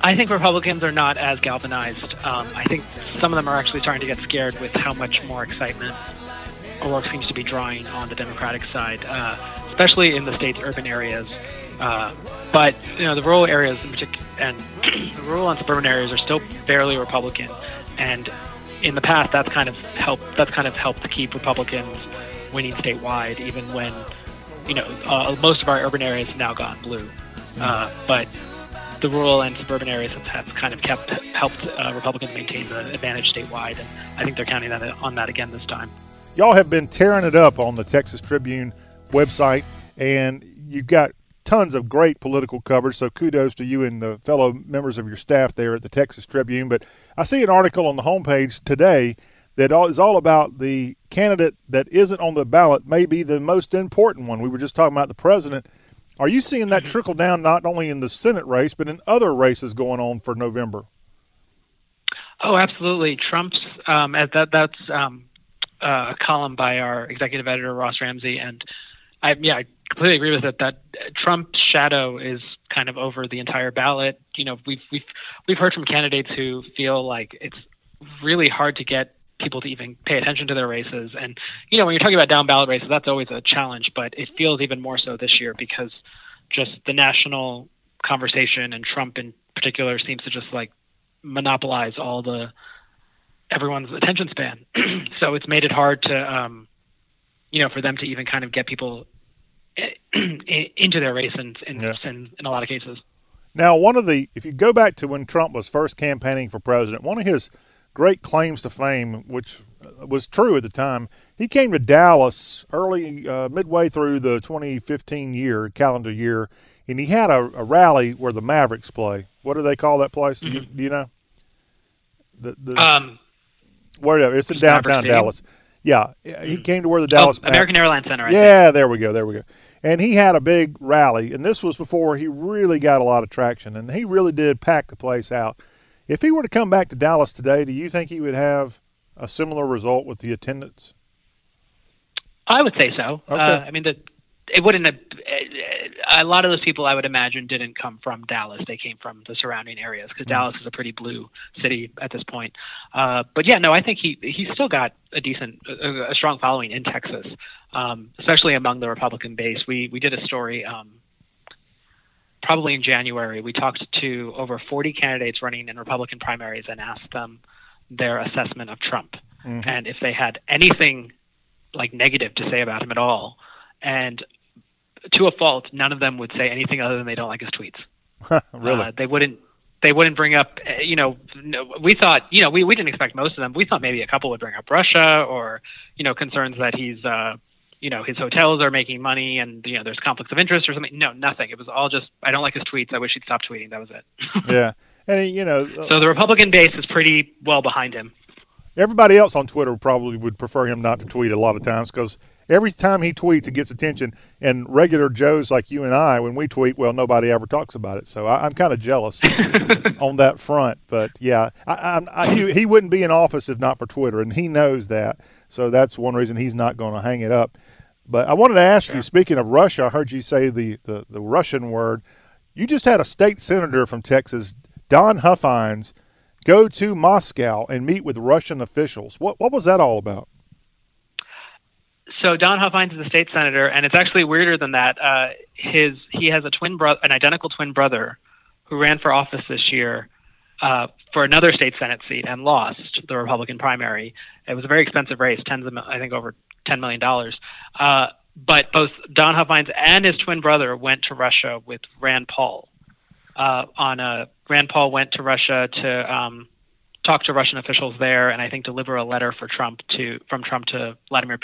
I think Republicans are not as galvanized. Um, I think some of them are actually starting to get scared with how much more excitement O'Rourke seems to be drawing on the Democratic side, uh, especially in the state's urban areas. Uh, but you know, the rural areas in particular, and the rural and suburban areas are still fairly Republican. And in the past, that's kind of helped. That's kind of helped keep Republicans winning statewide, even when you know uh, most of our urban areas have now gone blue. Uh, but the rural and suburban areas have, have kind of kept helped uh, Republicans maintain the advantage statewide, and I think they're counting that on that again this time. Y'all have been tearing it up on the Texas Tribune website, and you've got tons of great political coverage. So kudos to you and the fellow members of your staff there at the Texas Tribune. But I see an article on the homepage today that is all- about the candidate that isn't on the ballot, may be the most important one. We were just talking about the president. Are you seeing that trickle down not only in the Senate race, but in other races going on for November? Oh, absolutely. Trump's um, that that's um, uh, a column by our executive editor Ross Ramsey, and I yeah I completely agree with it that Trump's shadow is kind of over the entire ballot. You know, we've we've we've heard from candidates who feel like it's really hard to get people to even pay attention to their races. And you know, when you're talking about down ballot races, that's always a challenge, but it feels even more so this year because just the national conversation and Trump in particular seems to just like monopolize all the everyone's attention span. so it's made it hard to um you know for them to even kind of get people into their race in in, yeah. in in a lot of cases. Now, one of the if you go back to when Trump was first campaigning for president, one of his great claims to fame, which was true at the time. He came to Dallas early, uh, midway through the 2015 year calendar year, and he had a, a, rally where the Mavericks play. What do they call that place? Mm-hmm. Do, you, do, you, know? The, the um, wherever it's in downtown Dallas. Yeah, he mm-hmm. came to where the Dallas oh, American Airlines Center. I yeah, think. there we go. There we go. And he had a big rally, and this was before he really got a lot of traction, and he really did pack the place out. If he were to come back to Dallas today, do you think he would have a similar result with the attendance? I would say so. Okay. Uh, I mean, the, it wouldn't have. A lot of those people, I would imagine, didn't come from Dallas. They came from the surrounding areas because mm-hmm. Dallas is a pretty blue city at this point. Uh, but yeah, no, I think he he's still got a decent, a, a strong following in Texas, um, especially among the Republican base. We we did a story um, probably in January, we talked to over 40 candidates running in Republican primaries and asked them their assessment of Trump mm-hmm. and if they had anything like negative to say about him at all. And to a fault, none of them would say anything other than they don't like his tweets. really? Uh, they wouldn't. They wouldn't bring up, uh, you know, we thought, you know, we, we didn't expect most of them. We thought maybe a couple would bring up Russia or, you know, concerns that he's, uh, you know his hotels are making money and you know there's conflicts of interest or something. No, nothing. It was all just I don't like his tweets. I wish he'd stop tweeting. That was it. yeah, and you know. Uh, so the Republican base is pretty well behind him. Everybody else on Twitter probably would prefer him not to tweet a lot of times because every time he tweets, it gets attention. And regular Joes like you and I, when we tweet, well, nobody ever talks about it. So I, am kind of jealous on that front. But yeah, I, I, he, he wouldn't be in office if not for Twitter, and he knows that. So that's one reason he's not going to hang it up. But I wanted to ask sure. you, speaking of Russia, I heard you say the, the, the Russian word. You just had a state senator from Texas, Don Huffines, go to Moscow and meet with Russian officials. What what was that all about? So Don Huffines is a state senator, and it's actually weirder than that. Uh, his he has a twin brother, an identical twin brother, who ran for office this year uh, for another state senate seat and lost the Republican primary. It was a very expensive race, tens of I think over ten million dollars. Uh, but both Don Huffines and his twin brother went to Russia with Rand Paul. Uh, on a Rand Paul went to Russia to um, talk to Russian officials there, and I think deliver a letter for Trump to from Trump to Vladimir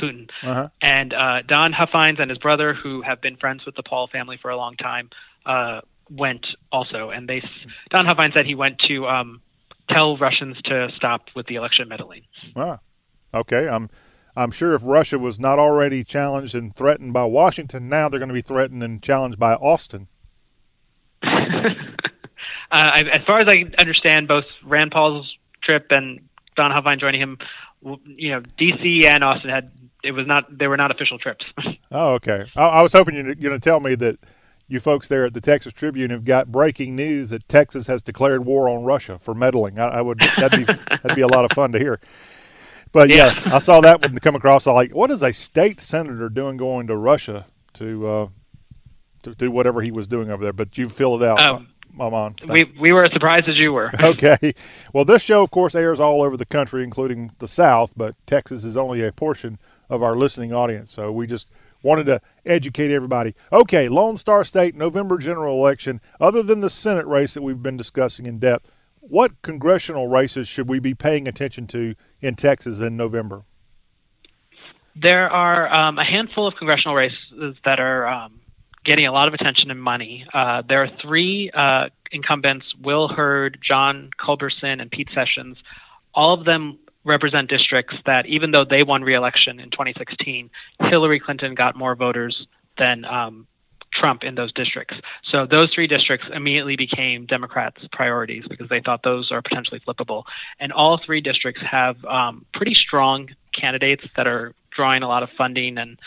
Putin. Uh-huh. And uh, Don Huffines and his brother, who have been friends with the Paul family for a long time, uh, went also. And they Don Huffines said he went to um, tell Russians to stop with the election meddling. Wow. Okay. I'm I'm sure if Russia was not already challenged and threatened by Washington, now they're going to be threatened and challenged by Austin. uh, I, as far as I understand, both Rand Paul's trip and Don Huffine joining him, you know, D.C. and Austin had it was not they were not official trips. oh, okay. I, I was hoping you're going to tell me that you folks there at the Texas Tribune have got breaking news that Texas has declared war on Russia for meddling. I, I would that'd be that'd be a lot of fun to hear. But yeah. yeah, I saw that one come across. I like, what is a state senator doing going to Russia to uh, to do whatever he was doing over there? But you fill it out. Um, on. We we were as surprised as you were. okay. Well, this show, of course, airs all over the country, including the South, but Texas is only a portion of our listening audience. So we just wanted to educate everybody. Okay, Lone Star State November general election. Other than the Senate race that we've been discussing in depth, what congressional races should we be paying attention to in Texas in November? There are um, a handful of congressional races that are um, getting a lot of attention and money. Uh, there are three uh, incumbents Will Hurd, John Culberson, and Pete Sessions. All of them represent districts that, even though they won re election in 2016, Hillary Clinton got more voters than um, Trump in those districts. So those three districts immediately became Democrats' priorities because they thought those are potentially flippable. And all three districts have um, pretty strong candidates that are drawing a lot of funding and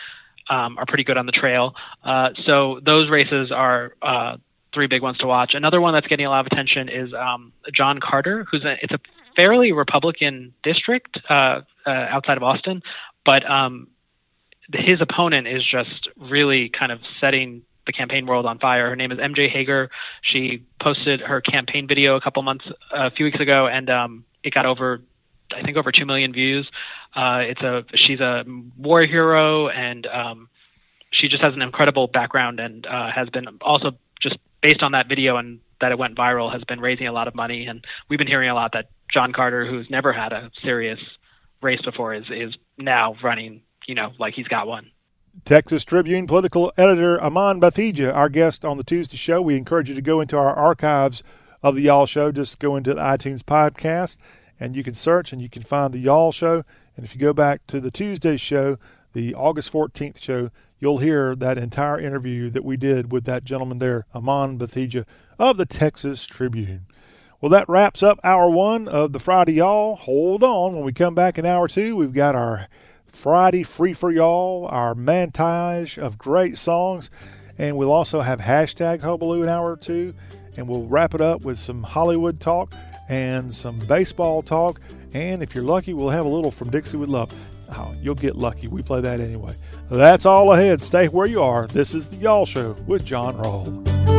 um, are pretty good on the trail. Uh, so those races are uh, three big ones to watch. Another one that's getting a lot of attention is um, John Carter, who's a, it's a fairly Republican district uh, uh, outside of Austin, but um, his opponent is just really kind of setting the campaign world on fire. Her name is MJ Hegar. She posted her campaign video a couple months, a few weeks ago, and um, it got over, I think, over two million views. Uh, it's a she's a war hero, and um, she just has an incredible background, and uh, has been also just based on that video and that it went viral, has been raising a lot of money. And we've been hearing a lot that John Carter, who's never had a serious race before, is is now running, you know, like he's got one. Texas Tribune political editor Aman Batheja, our guest on the Tuesday show. We encourage you to go into our archives of the Y'all Show. Just go into the iTunes podcast and you can search and you can find the Y'all Show. And if you go back to the Tuesday show, the August 14th show, you'll hear that entire interview that we did with that gentleman there, Aman Batheja of the Texas Tribune. Well, that wraps up hour one of the Friday Y'all. Hold on. When we come back in hour two, we've got our Friday Free for Y'all, our montage of great songs, and we'll also have hashtag Hubaloo in hour two, and we'll wrap it up with some Hollywood talk and some baseball talk, and if you're lucky, we'll have a little from Dixie with Love. Oh, you'll get lucky. We play that anyway. That's all ahead. Stay where you are. This is the Y'all Show with John Rawl.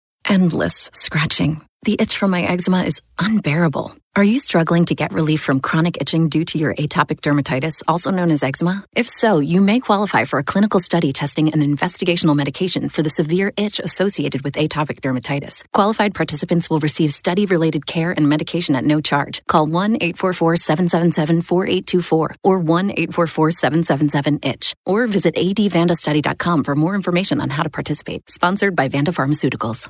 Endless scratching. The itch from my eczema is unbearable. Are you struggling to get relief from chronic itching due to your atopic dermatitis, also known as eczema? If so, you may qualify for a clinical study testing an investigational medication for the severe itch associated with atopic dermatitis. Qualified participants will receive study related care and medication at no charge. Call 1 844 777 4824 or 1 844 777 ITCH or visit advandastudy.com for more information on how to participate. Sponsored by Vanda Pharmaceuticals.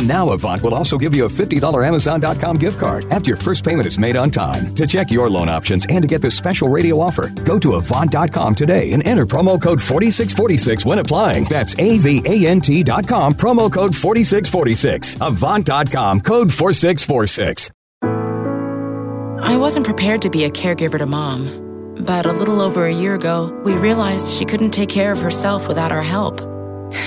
now Avant will also give you a $50 Amazon.com gift card after your first payment is made on time. To check your loan options and to get this special radio offer, go to Avant.com today and enter promo code 4646 when applying. That's A-V-A-N-T.com, promo code 4646. Avant.com, code 4646. I wasn't prepared to be a caregiver to mom, but a little over a year ago, we realized she couldn't take care of herself without our help.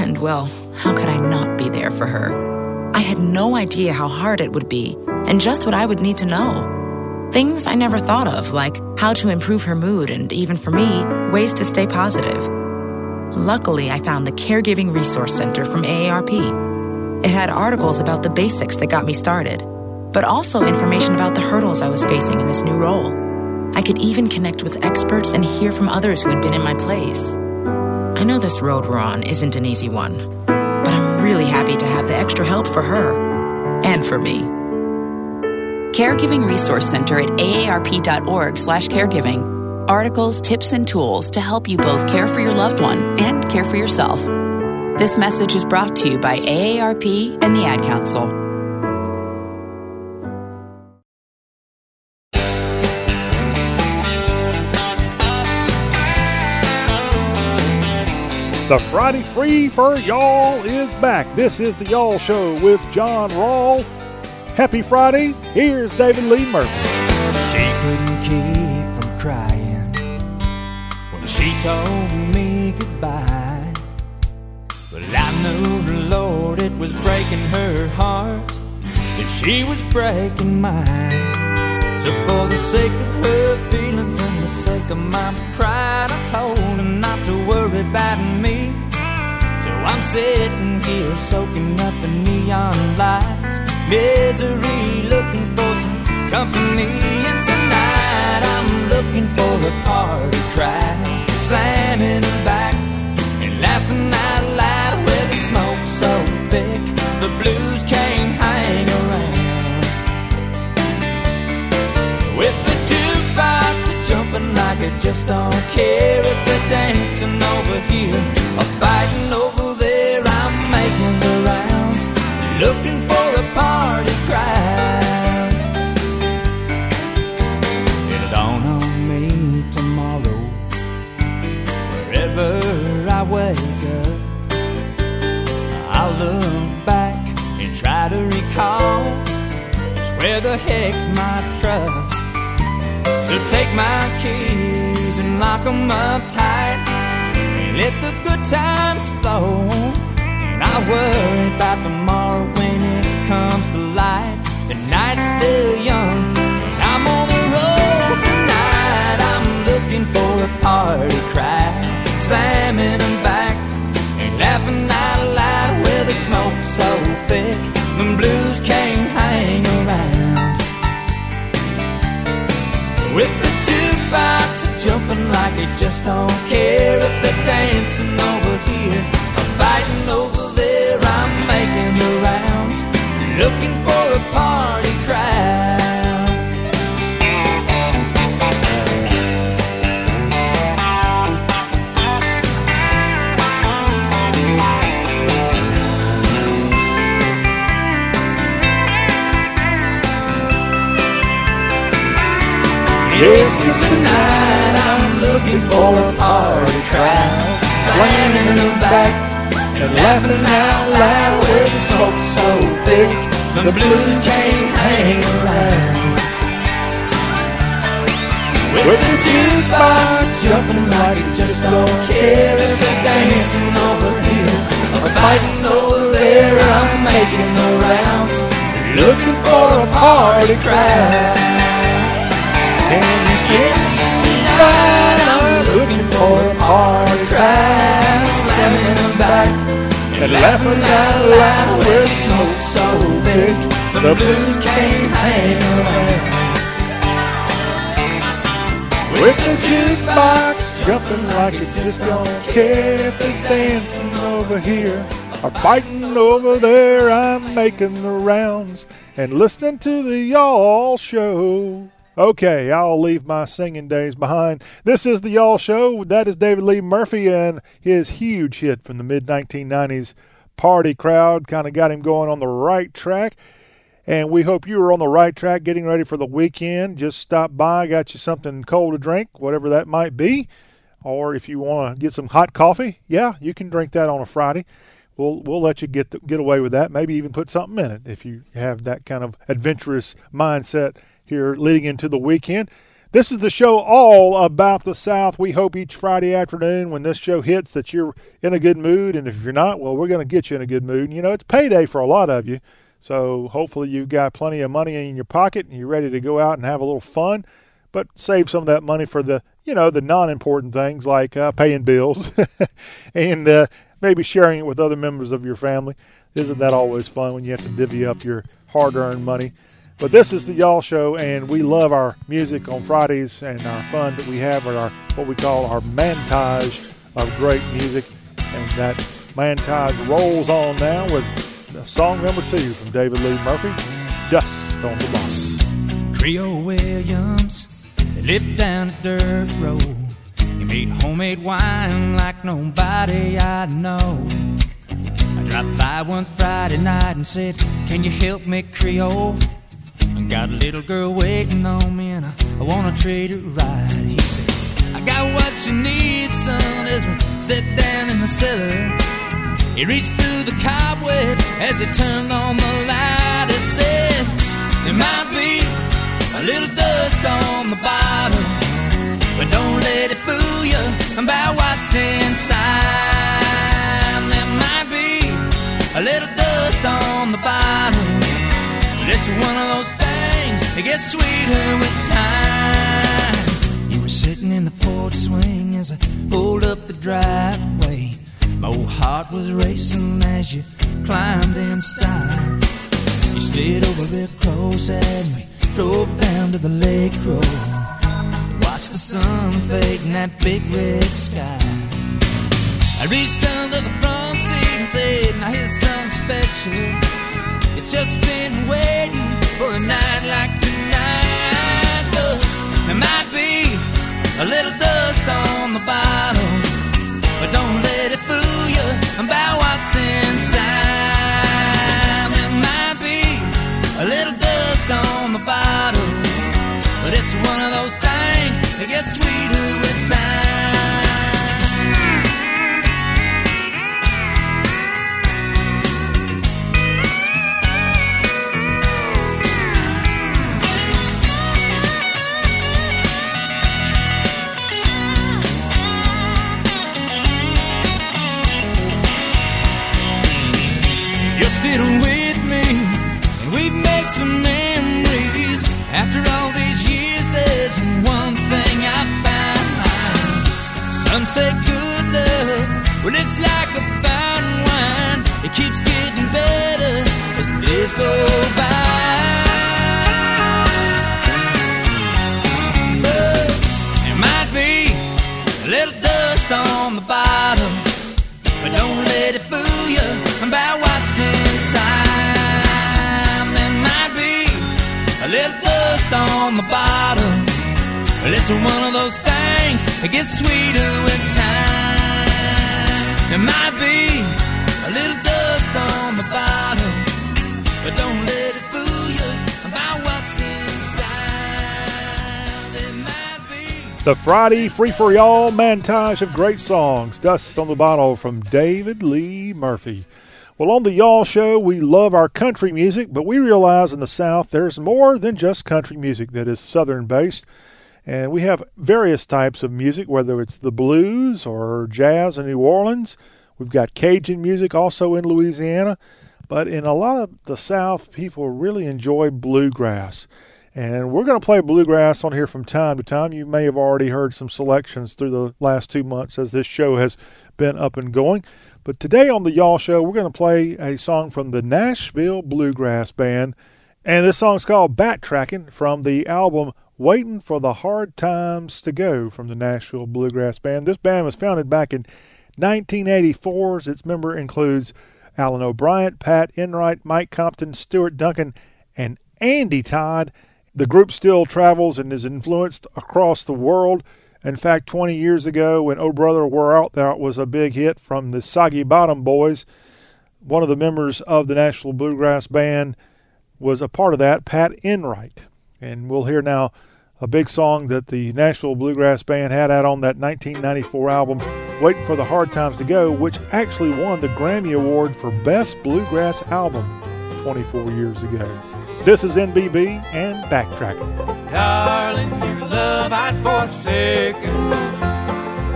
And well, how could I not be there for her? I had no idea how hard it would be and just what I would need to know. Things I never thought of, like how to improve her mood and, even for me, ways to stay positive. Luckily, I found the Caregiving Resource Center from AARP. It had articles about the basics that got me started, but also information about the hurdles I was facing in this new role. I could even connect with experts and hear from others who had been in my place. I know this road we're on isn't an easy one, really happy to have the extra help for her and for me. Caregiving Resource Center at aarp.org slash caregiving. Articles, tips, and tools to help you both care for your loved one and care for yourself. This message is brought to you by AARP and the Ad Council. The Friday Free for Y'all is back. This is the Y'all Show with John Rawl. Happy Friday. Here's David Lee Murphy. She couldn't keep from crying when she told me goodbye. But I knew Lord it was breaking her heart, that she was breaking mine. So for the sake of her feelings and the sake of my pride, I told her not to worry about me. So I'm sitting here soaking up the neon lights, misery, looking for some company. And tonight I'm looking for a party crowd, slamming them back and laughing out loud with the smoke so thick the blues jumping like it just don't care if they're dancing over here or fighting over there. I'm making the rounds, looking for a party crowd. It'll dawn on me tomorrow, wherever I wake up. I'll look back and try to recall just where the heck's my truck. So take my keys and lock 'em up tight and let the good times flow. And I worry about tomorrow when it comes to light. The night's still young and I'm on the road tonight. I'm looking for a party crowd, slamming them back and laughing out loud with the smoke so thick the blues can't hang around. With the jukebox jumping like it just don't care if they're dancing over here or fighting over there. I'm making the rounds, looking for a party crowd. Yes, tonight I'm looking for a party crowd, slamming them back and laughing out loud with smoke so thick the blues can't hang around. With the jukebox jumping like it just don't care if they're dancing over here or fighting over there. I'm making the rounds, looking for a party crowd. And laughing out loud with smoke so big the blues can't hang around. With the jukebox jumping like it just don't care if they're dancing over here or fighting over there. I'm making the rounds and listening to the Y'all Show. Okay, I'll leave my singing days behind. This is the Y'all Show. That is David Lee Murphy and his huge hit from the mid 1990s. Party crowd kind of got him going on the right track. And we hope you are on the right track getting ready for the weekend. Just stop by, got you something cold to drink, whatever that might be. Or if you want to get some hot coffee, yeah, you can drink that on a Friday. We'll we'll let you get the, get away with that. Maybe even put something in it if you have that kind of adventurous mindset here leading into the weekend. This is the show all about the South. We hope each Friday afternoon when this show hits that you're in a good mood. And if you're not, well, we're going to get you in a good mood. And, you know, it's payday for a lot of you. So hopefully you've got plenty of money in your pocket and you're ready to go out and have a little fun. But save some of that money for the, you know, the non-important things like uh, paying bills and uh, maybe sharing it with other members of your family. Isn't that always fun when you have to divvy up your hard-earned money? But this is the Y'all Show, and we love our music on Fridays and our fun that we have at our what we call our montage of great music. And that montage rolls on now with song number two from David Lee Murphy, Dust on the Bottle. Creole Williams lived down a dirt road. He made homemade wine like nobody I know. I dropped by one Friday night and said, Can you help me, Creole? I got a little girl waiting on me and I, I wanna treat her right. He said, I got what you need, son, as we stepped down in the cellar. He reached through the cobweb as he turned on the light. He said, There might be a little dust on the bottom, but don't let it fool you about what's inside. There might be a little it's one of those things that gets sweeter with time. You were sitting in the porch swing as I pulled up the driveway. My old heart was racing as you climbed inside. You slid over real close and we drove down to the lake road. Watched the sun fade in that big red sky. I reached under the front seat and said, Now here's something special. Just been waiting for a night like tonight. Look, there might be a little dust on the bottom, but don't let it fool you about what's inside. There might be a little dust on the bottom, but it's one of those things that gets sweeter with time. Say good love, well, it's like a fine wine. It keeps getting better as the days go by. But there might be a little dust on the bottom, but don't let it fool you about what's inside. There might be a little dust on the bottom, but it's one of those things that gets sweeter The Friday Free for Y'all montage of great songs. Dust on the Bottle from David Lee Murphy. Well, on the Y'all Show, we love our country music, but we realize in the South there's more than just country music that is Southern based. And we have various types of music, whether it's the blues or jazz in New Orleans. We've got Cajun music also in Louisiana. But in a lot of the South, people really enjoy bluegrass. And we're going to play bluegrass on here from time to time. You may have already heard some selections through the last two months as this show has been up and going. But today on the Y'all Show, we're going to play a song from the Nashville Bluegrass Band. And this song's called Backtracking from the album Waiting for the Hard Times to Go from the Nashville Bluegrass Band. This band was founded back in 1984. Its member includes Alan O'Bryant, Pat Enright, Mike Compton, Stuart Duncan, and Andy Todd. The group still travels and is influenced across the world. In fact, 20 years ago, when Oh Brother Where Art Thou was a big hit from the Soggy Bottom Boys, one of the members of the Nashville Bluegrass Band was a part of that, Pat Enright. And we'll hear now a big song that the Nashville Bluegrass Band had out on that 1994 album, Waiting for the Hard Times to Go, which actually won the Grammy Award for Best Bluegrass Album 24 years ago. This is NBB and Backtracking. Darling, your love I'd forsaken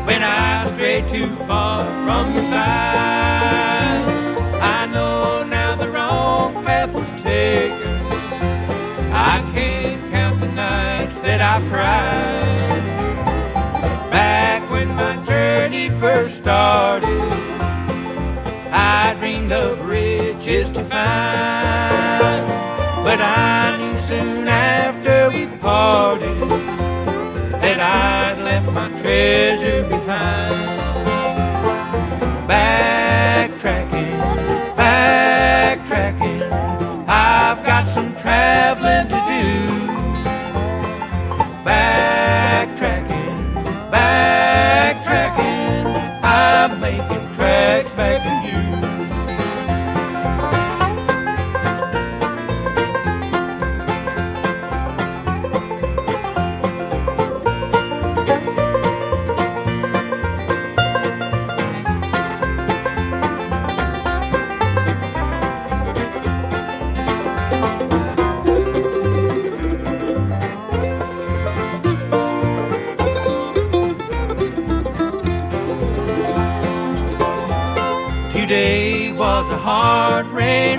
when I strayed too far from your side. I know now the wrong path was taken. I can't count the nights that I've cried. Back when my journey first started, I dreamed of riches to find. But I knew soon after we parted that I'd left my treasure behind. Backtracking, backtracking, I've got some traveling to do.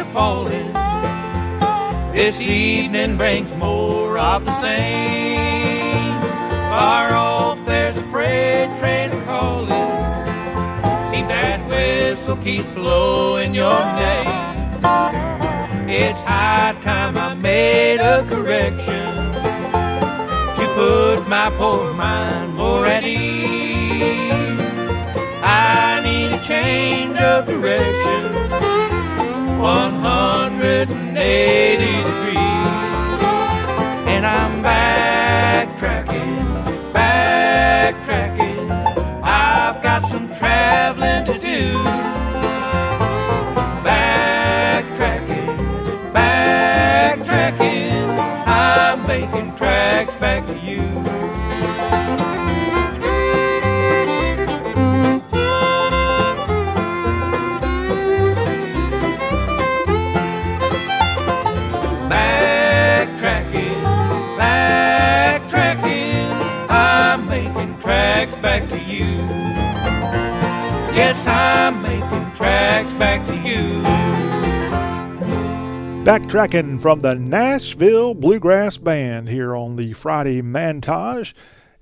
Falling. This evening brings more of the same. Far off, there's a freight train calling. Seems that whistle keeps blowing your name. It's high time I made a correction to put my poor mind more at ease. I need a change of direction, 180 degrees, and I'm backtracking, backtracking. I've got some traveling to do. Backtracking from the Nashville Bluegrass Band here on the Friday Montage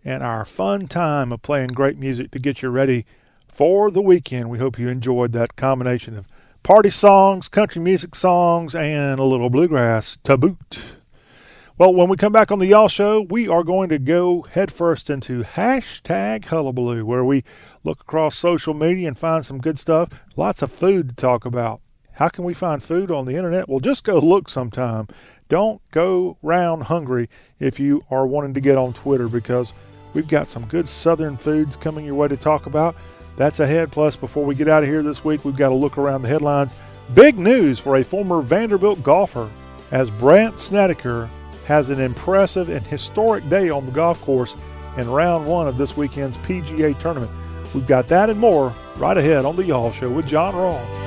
and our fun time of playing great music to get you ready for the weekend. We hope you enjoyed that combination of party songs, country music songs, and a little bluegrass to boot. Well, when we come back on the Y'all Show, we are going to go headfirst into hashtag hullabaloo, where we look across social media and find some good stuff. Lots of food to talk about. How can we find food on the internet? Well, just go look sometime. Don't go round hungry if you are wanting to get on Twitter because we've got some good southern foods coming your way to talk about. That's ahead. Plus, before we get out of here this week, we've got to look around the headlines. Big news for a former Vanderbilt golfer as Brandt Snedeker has an impressive and historic day on the golf course in round one of this weekend's PGA tournament. We've got that and more right ahead on the Y'all Show with John Rawl.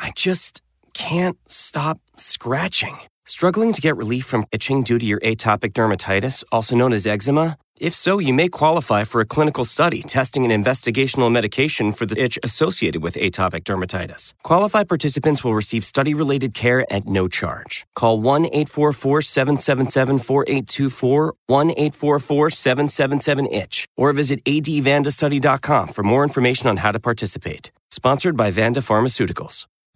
I just can't stop scratching. Struggling to get relief from itching due to your atopic dermatitis, also known as eczema? If so, you may qualify for a clinical study testing an investigational medication for the itch associated with atopic dermatitis. Qualified participants will receive study related care at no charge. Call 1 844 777 4824, 1 844 777 ITCH, or visit advandastudy.com for more information on how to participate. Sponsored by Vanda Pharmaceuticals.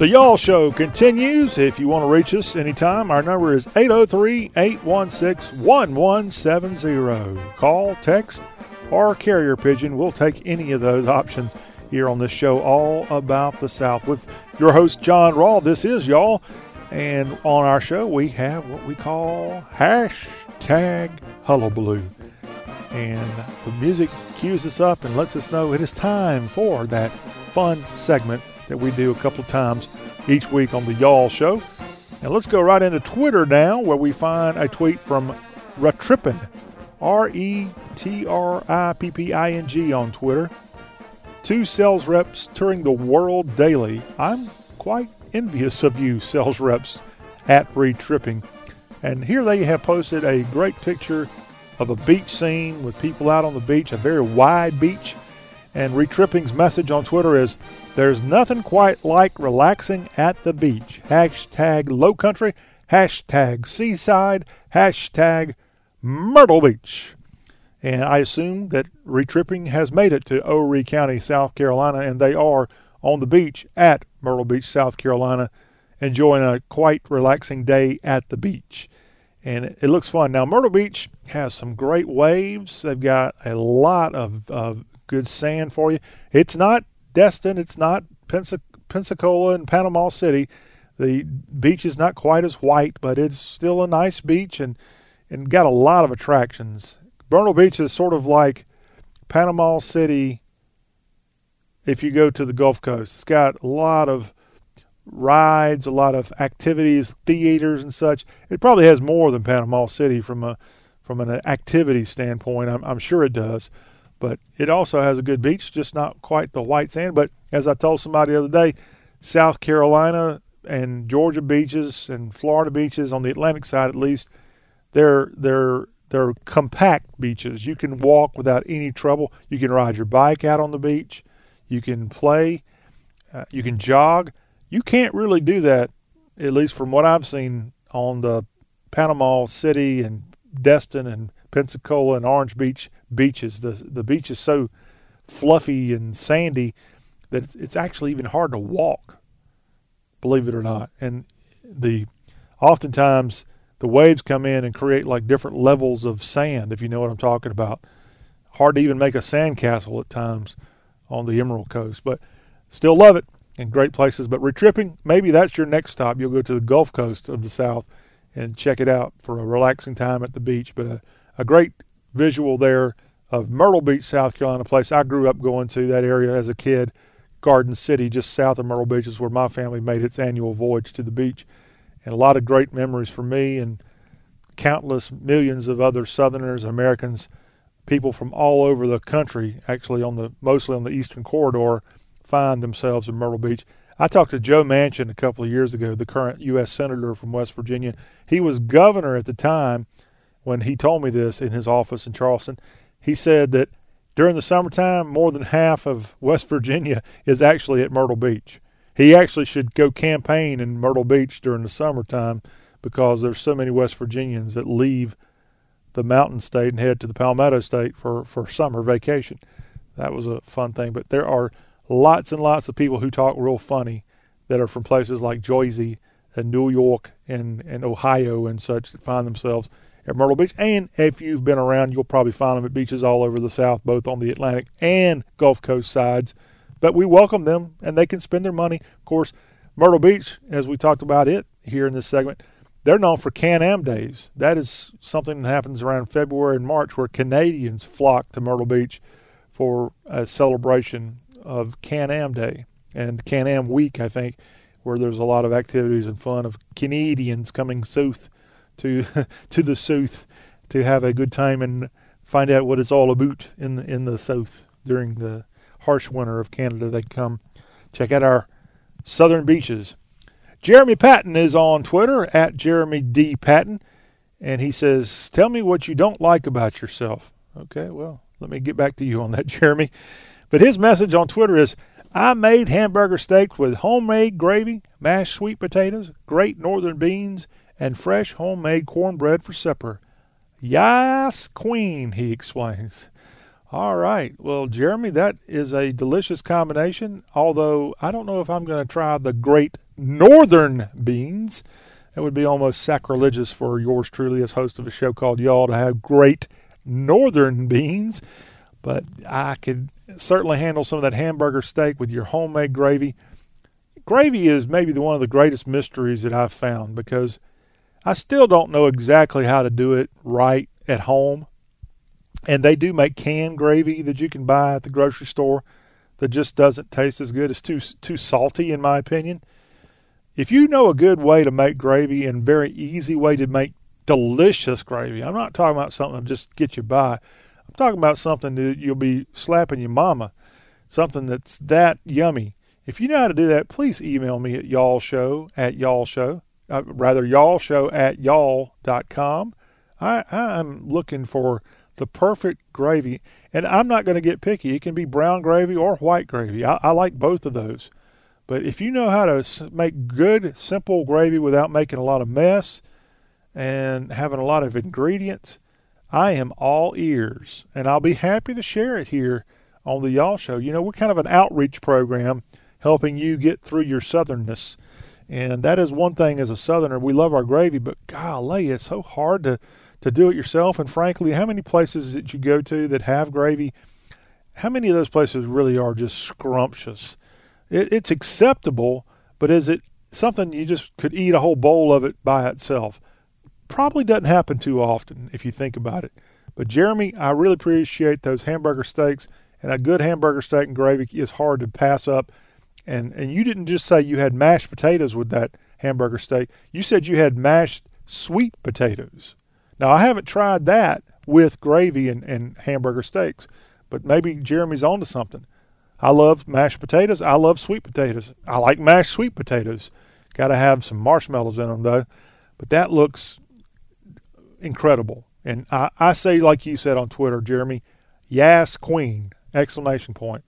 The Y'all Show continues. If you want to reach us anytime, our number is 803 816 1170. Call, text, or carrier pigeon. We'll take any of those options here on this show, all about the South. With your host, John Rawl, this is Y'all. And on our show, we have what we call hashtag hullabaloo. And the music cues us up and lets us know it is time for that fun segment that we do a couple of times each week on the Y'all Show. And let's go right into Twitter now, where we find a tweet from Retrippin, R E T R I P P I N G on Twitter. Two sales reps touring the world daily. I'm quite envious of you, sales reps at Retripping. And here they have posted a great picture of a beach scene with people out on the beach, a very wide beach. And Retripping's message on Twitter is There's nothing quite like relaxing at the beach. Hashtag low country, hashtag seaside, hashtag Myrtle Beach. And I assume that Retripping has made it to Horry County, South Carolina, and they are on the beach at Myrtle Beach, South Carolina, enjoying a quite relaxing day at the beach. And it, looks fun. Now, Myrtle Beach has some great waves. They've got a lot of, of good sand for you. It's not Destin, it's not Pensacola and Panama City. The beach is not quite as white, but it's still a nice beach and, and got a lot of attractions. Myrtle Beach is sort of like Panama City if you go to the Gulf Coast. It's got a lot of rides, a lot of activities, theaters and such. It probably has more than Panama City from a from an activity standpoint. I'm, I'm sure it does, but it also has a good beach, just not quite the white sand. But as I told somebody the other day, South Carolina and Georgia beaches and Florida beaches on the Atlantic side, at least, they're they're they're compact beaches. You can walk without any trouble. You can ride your bike out on the beach. You can play. Uh, you can jog. You can't really do that, at least from what I've seen on the Panama City and Destin and Pensacola and Orange Beach beaches. The the beach is so fluffy and sandy that it's, it's actually even hard to walk. Believe it or not, and the oftentimes the waves come in and create like different levels of sand, if you know what I'm talking about. Hard to even make a sand castle at times on the Emerald Coast, but still love it and great places. But retripping, maybe that's your next stop. You'll go to the Gulf Coast of the South and check it out for a relaxing time at the beach. But a, a great visual there of Myrtle Beach, South Carolina, place I grew up going to that area as a kid. Garden City, just south of Myrtle Beach, is where my family made its annual voyage to the beach. And a lot of great memories for me and countless millions of other Southerners, Americans people from all over the country, actually on the mostly on the Eastern Corridor, find themselves in Myrtle Beach. I talked to Joe Manchin a couple of years ago, the current U.S. Senator from West Virginia. He was governor at the time when he told me this in his office in Charleston. He said that during the summertime, more than half of West Virginia is actually at Myrtle Beach. He actually should go campaign in Myrtle Beach during the summertime because there's so many West Virginians that leave – the mountain state and head to the Palmetto State for, for summer vacation. That was a fun thing. But there are lots and lots of people who talk real funny that are from places like Jersey and New York and, and Ohio and such that find themselves at Myrtle Beach. And if you've been around, you'll probably find them at beaches all over the South, both on the Atlantic and Gulf Coast sides. But we welcome them and they can spend their money. Of course, Myrtle Beach, as we talked about it here in this segment, they're known for Can Am Days. That is something that happens around February and March where Canadians flock to Myrtle Beach for a celebration of Can Am Day and Can Am Week, I think, where there's a lot of activities and fun of Canadians coming south to to the south to have a good time and find out what it's all about in the, in the south during the harsh winter of Canada. They come check out our southern beaches. Jeremy Patton is on Twitter at Jeremy D. Patton, and he says, Tell me what you don't like about yourself. Okay, well, let me get back to you on that, Jeremy. But his message on Twitter is I made hamburger steaks with homemade gravy, mashed sweet potatoes, great northern beans, and fresh homemade cornbread for supper. Yas, Queen, he explains. All right. Well, Jeremy, that is a delicious combination, although I don't know if I'm going to try the great northern beans. That would be almost sacrilegious for yours truly, as host of a show called Y'all, to have great northern beans. But I could certainly handle some of that hamburger steak with your homemade gravy. gravy is maybe one of the greatest mysteries that I've found because I still don't know exactly how to do it right at home. And they do make canned gravy that you can buy at the grocery store that just doesn't taste as good. It's too too salty in my opinion. If you know a good way to make gravy and very easy way to make delicious gravy, I'm not talking about something to just get you by. I'm talking about something that you'll be slapping your mama, something that's that yummy. If you know how to do that, please email me at y'all show at y'all show, uh, rather y'all show at y'all.com. I, I'm looking for the perfect gravy, and I'm not going to get picky. It can be brown gravy or white gravy. I, I like both of those. But if you know how to make good, simple gravy without making a lot of mess and having a lot of ingredients, I am all ears. And I'll be happy to share it here on the Y'all Show. You know, we're kind of an outreach program helping you get through your southernness. And that is one thing as a southerner. We love our gravy, but golly, it's so hard to, to do it yourself. And frankly, how many places that you go to that have gravy, how many of those places really are just scrumptious? it, it's acceptable, but is it something you just could eat a whole bowl of it by itself? Probably doesn't happen too often if you think about it. But Jeremy, I really appreciate those hamburger steaks, and a good hamburger steak and gravy is hard to pass up. And and you didn't just say you had mashed potatoes with that hamburger steak. You said you had mashed sweet potatoes. Now I haven't tried that with gravy and, and hamburger steaks, but maybe Jeremy's onto something. I love mashed potatoes. I love sweet potatoes. I like mashed sweet potatoes. Got to have some marshmallows in them though. But that looks incredible. And I, I say, like you said on Twitter, Jeremy, yes, queen! Exclamation point.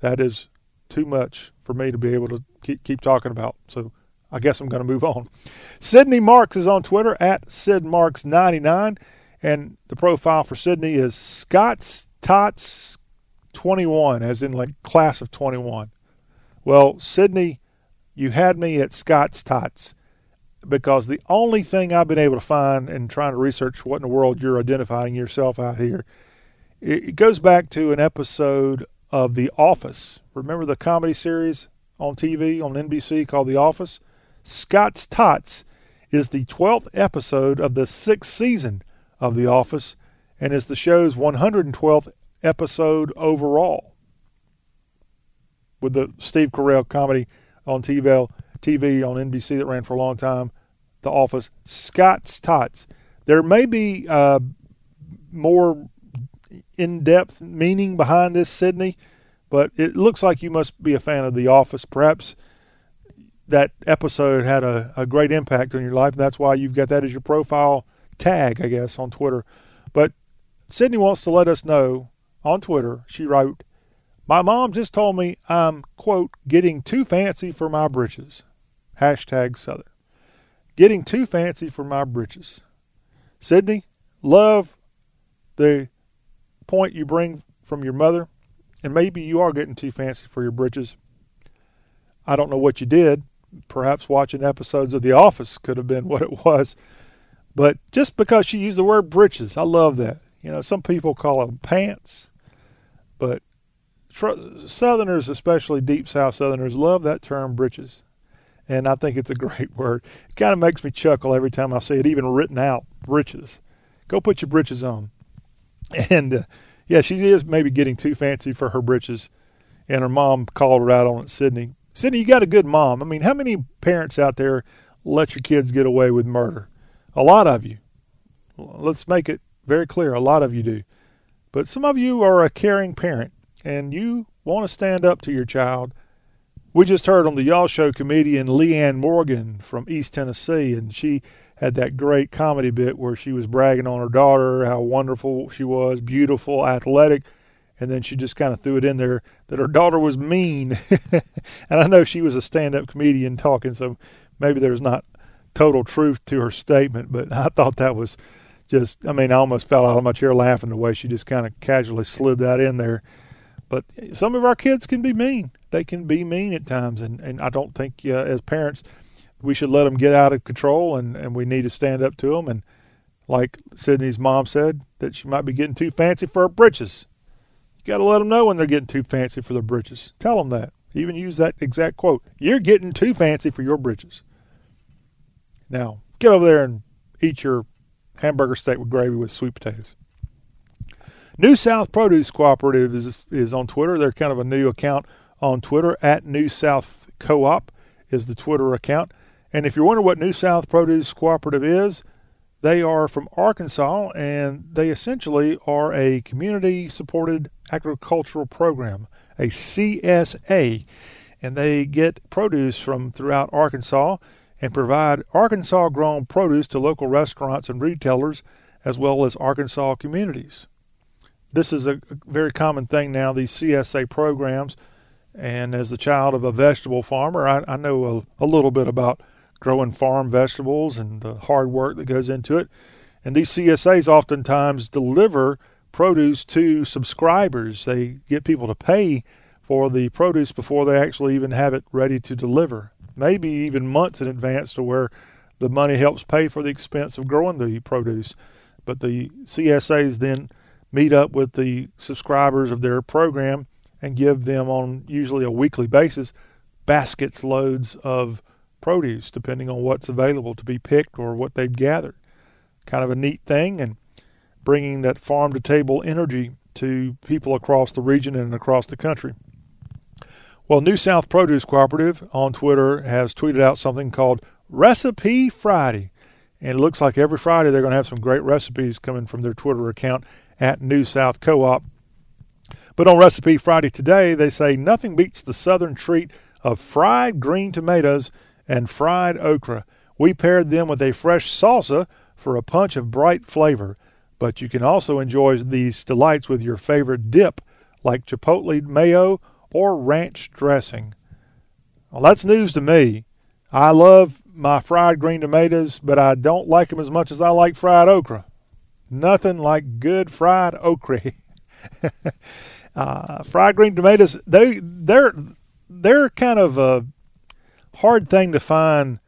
That is too much for me to be able to keep, keep talking about. So I guess I'm going to move on. Sydney Marks is on Twitter at SidMarks99. And the profile for Sydney is Scott's Tots 21, as in like class of 21. Well, Sydney, you had me at Scott's Tots because the only thing I've been able to find in trying to research what in the world you're identifying yourself out here, it goes back to an episode of The Office. Remember the comedy series on TV on NBC called The Office? Scott's Tots is the 12th episode of the sixth season of The Office and is the show's 112th episode overall with the Steve Carell comedy on TV, TV on NBC that ran for a long time, The Office, Scott's Tots. There may be uh, more in-depth meaning behind this, Sydney, but it looks like you must be a fan of The Office. Perhaps that episode had a, a great impact on your life, and that's why you've got that as your profile tag, I guess, on Twitter. But Sydney wants to let us know on Twitter, she wrote, My mom just told me I'm, quote, getting too fancy for my britches. Hashtag Southern. Getting too fancy for my britches. Sydney, love the point you bring from your mother, and maybe you are getting too fancy for your britches. I don't know what you did. Perhaps watching episodes of The Office could have been what it was. But just because she used the word britches, I love that. You know, some people call them pants. But Southerners, especially deep South Southerners, love that term breeches. And I think it's a great word. It kind of makes me chuckle every time I see it, even written out breeches. Go put your breeches on. And uh, yeah, she is maybe getting too fancy for her breeches. And her mom called her out on it, Sydney. Sydney, you got a good mom. I mean, how many parents out there let your kids get away with murder? A lot of you. Let's make it very clear. A lot of you do. But some of you are a caring parent and you want to stand up to your child. We just heard on the Y'all Show comedian Leanne Morgan from East Tennessee, and she had that great comedy bit where she was bragging on her daughter, how wonderful she was, beautiful, athletic, and then she just kind of threw it in there that her daughter was mean. and I know she was a stand up comedian talking, so maybe there's not total truth to her statement, but I thought that was just, I mean, I almost fell out of my chair laughing the way she just kind of casually slid that in there. But some of our kids can be mean. They can be mean at times, and, and I don't think uh, as parents we should let them get out of control, and, and we need to stand up to them. And like Sydney's mom said, that she might be getting too fancy for her britches. You got to let them know when they're getting too fancy for their britches. Tell them that. Even use that exact quote. You're getting too fancy for your britches. Now, get over there and eat your hamburger steak with gravy with sweet potatoes. New South Produce Cooperative is is on Twitter. They're kind of a new account on Twitter at New South Co-op is the Twitter account. And if you're wondering what New South Produce Cooperative is, they are from Arkansas and they essentially are a community supported agricultural program, a CSA. And they get produce from throughout Arkansas and provide Arkansas grown produce to local restaurants and retailers as well as Arkansas communities. This is a very common thing now, these CSA programs. And as the child of a vegetable farmer, I, I know a, a little bit about growing farm vegetables and the hard work that goes into it. And these CSAs oftentimes deliver produce to subscribers. They get people to pay for the produce before they actually even have it ready to deliver. Maybe even months in advance to where the money helps pay for the expense of growing the produce. But the CSAs then meet up with the subscribers of their program and give them on usually a weekly basis baskets loads of produce depending on what's available to be picked or what they've gathered. Kind of a neat thing and bringing that farm to table energy to people across the region and across the country. Well, New South Produce Cooperative on Twitter has tweeted out something called Recipe Friday. And it looks like every Friday they're going to have some great recipes coming from their Twitter account at New South Co op. But on Recipe Friday today, they say nothing beats the southern treat of fried green tomatoes and fried okra. We paired them with a fresh salsa for a punch of bright flavor. But you can also enjoy these delights with your favorite dip, like chipotle mayo or ranch dressing. Well, that's news to me. I love my fried green tomatoes, but I don't like them as much as I like fried okra. Nothing like good fried okra. uh, fried green tomatoes, they they're they're kind of a hard thing to find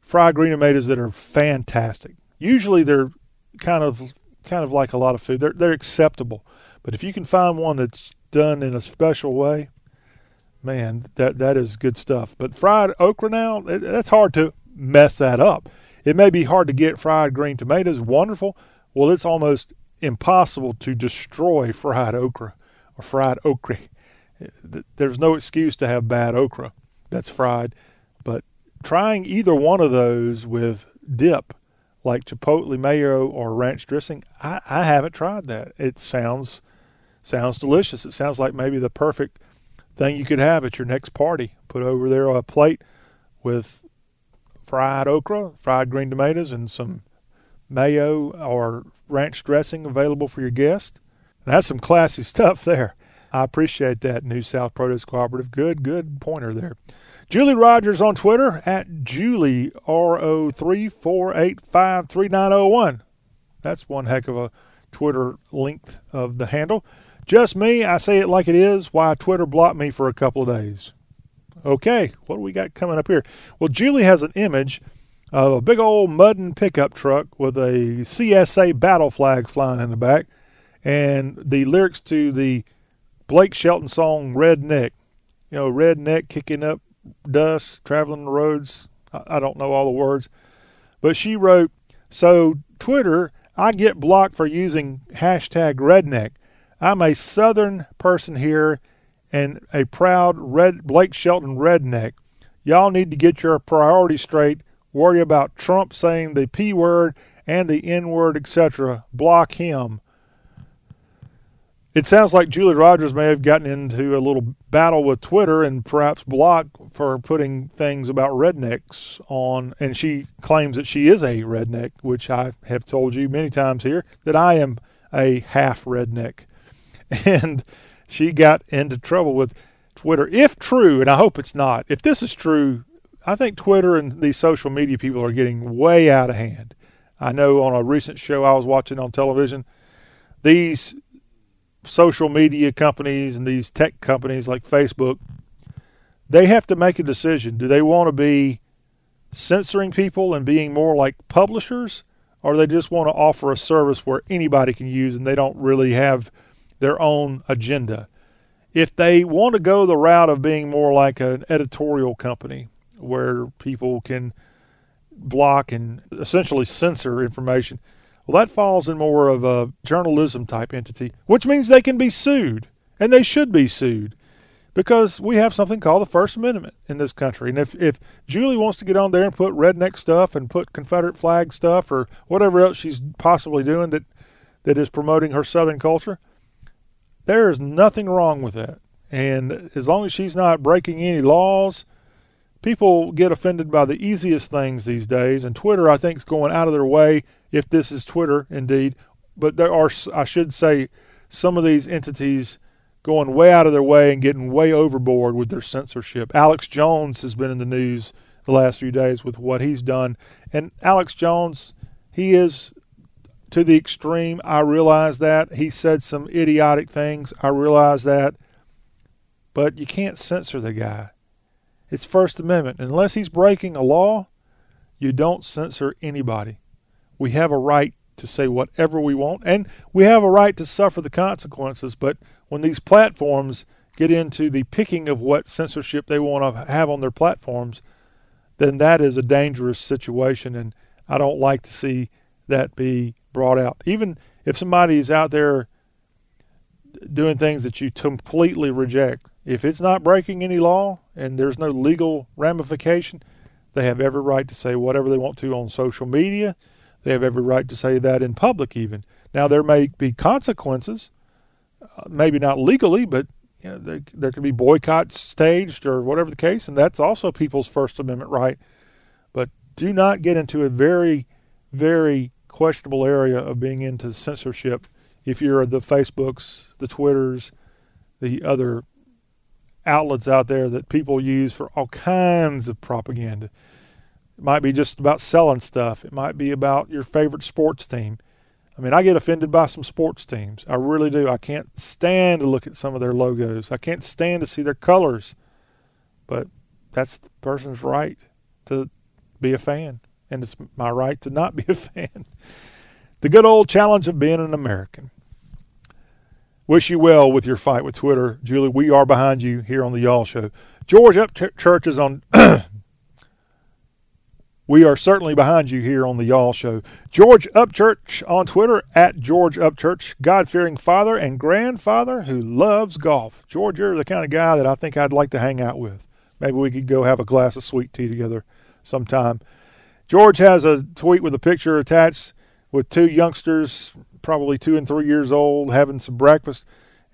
fried green tomatoes that are fantastic. Usually they're kind of kind of like a lot of food. They're they're acceptable. But if you can find one that's done in a special way, man, that that is good stuff. But fried okra now, it, that's hard to mess that up. It may be hard to get fried green tomatoes, wonderful. Well, it's almost impossible to destroy fried okra or fried okra. Eh, there's no excuse to have bad okra that's fried, trying either one of those with dip like chipotle mayo or ranch dressing, I, I haven't tried that. It sounds sounds delicious. It sounds like maybe the perfect thing you could have at your next party. Put over there a plate with fried okra, fried green tomatoes, and some mayo or ranch dressing available for your guest. That's some classy stuff there. I appreciate that, New South Produce Cooperative. Good, good pointer there. Julie Rogers on Twitter at Julie R0348533901. That's one heck of a Twitter length of the handle. Just me, I say it like it is, why Twitter blocked me for a couple of days. Okay, what do we got coming up here? Well, Julie has an image of a big old mudding pickup truck with a CSA battle flag flying in the back and the lyrics to the Blake Shelton song Redneck. You know, redneck kicking up dust, traveling the roads. I don't know all the words. But she wrote, So, Twitter, I get blocked for using hashtag redneck. I'm a southern person here and a proud red Blake Shelton redneck. Y'all need to get your priorities straight. Worry about Trump saying the P word and the N word, etc. Block him. It sounds like Julie Rogers may have gotten into a little battle with Twitter and perhaps block for putting things about rednecks on. And she claims that she is a redneck, which I have told you many times here that I am a half redneck. And she got into trouble with Twitter. If true, and I hope it's not, if this is true, I think Twitter and these social media people are getting way out of hand. I know on a recent show I was watching on television, these social media companies and these tech companies like Facebook, they have to make a decision. Do they want to be censoring people and being more like publishers, or they just want to offer a service where anybody can use and they don't really have their own agenda? if they want to go the route of being more like an editorial company where people can block and essentially censor information, well, that falls in more of a journalism type entity, which means they can be sued, and they should be sued because we have something called the First Amendment in this country. And if, if Julie wants to get on there and put redneck stuff and put Confederate flag stuff or whatever else she's possibly doing that, that is promoting her Southern culture, there is nothing wrong with that. And as long as she's not breaking any laws, people get offended by the easiest things these days. And Twitter, I think, is going out of their way, if this is Twitter indeed. But there are, I should say, some of these entities going way out of their way and getting way overboard with their censorship. Alex Jones has been in the news the last few days with what he's done. And Alex Jones, he is to the extreme. I realize that. He said some idiotic things. I realize that. But you can't censor the guy. It's First Amendment. Unless he's breaking a law, you don't censor anybody. We have a right to say whatever we want, and we have a right to suffer the consequences. But when these platforms get into the picking of what censorship they want to have on their platforms, then that is a dangerous situation, and I don't like to see that be brought out. Even if somebody is out there doing things that you completely reject, if it's not breaking any law and there's no legal ramification, they have every right to say whatever they want to on social media. They have every right to say that in public, even. Now, there may be consequences, uh, maybe not legally, but you know, there, there could be boycotts staged or whatever the case, and that's also people's First Amendment right. But do not get into a very, very questionable area of being into censorship if you're the Facebooks, the Twitters, the other outlets out there that people use for all kinds of propaganda. It might be just about selling stuff. It might be about your favorite sports team. I mean, I get offended by some sports teams. I really do. I can't stand to look at some of their logos. I can't stand to see their colors. But that's the person's right to be a fan and it's my right to not be a fan. The good old challenge of being an American. Wish you well with your fight with Twitter, Julie. We are behind you here on the Y'all Show. George Upchurch is on. we are certainly behind you here on the Y'all Show. George Upchurch on Twitter at George Upchurch, God fearing father and grandfather who loves golf. George, you're the kind of guy that I think I'd like to hang out with. Maybe we could go have a glass of sweet tea together sometime. George has a tweet with a picture attached with two youngsters, probably two and three years old, having some breakfast.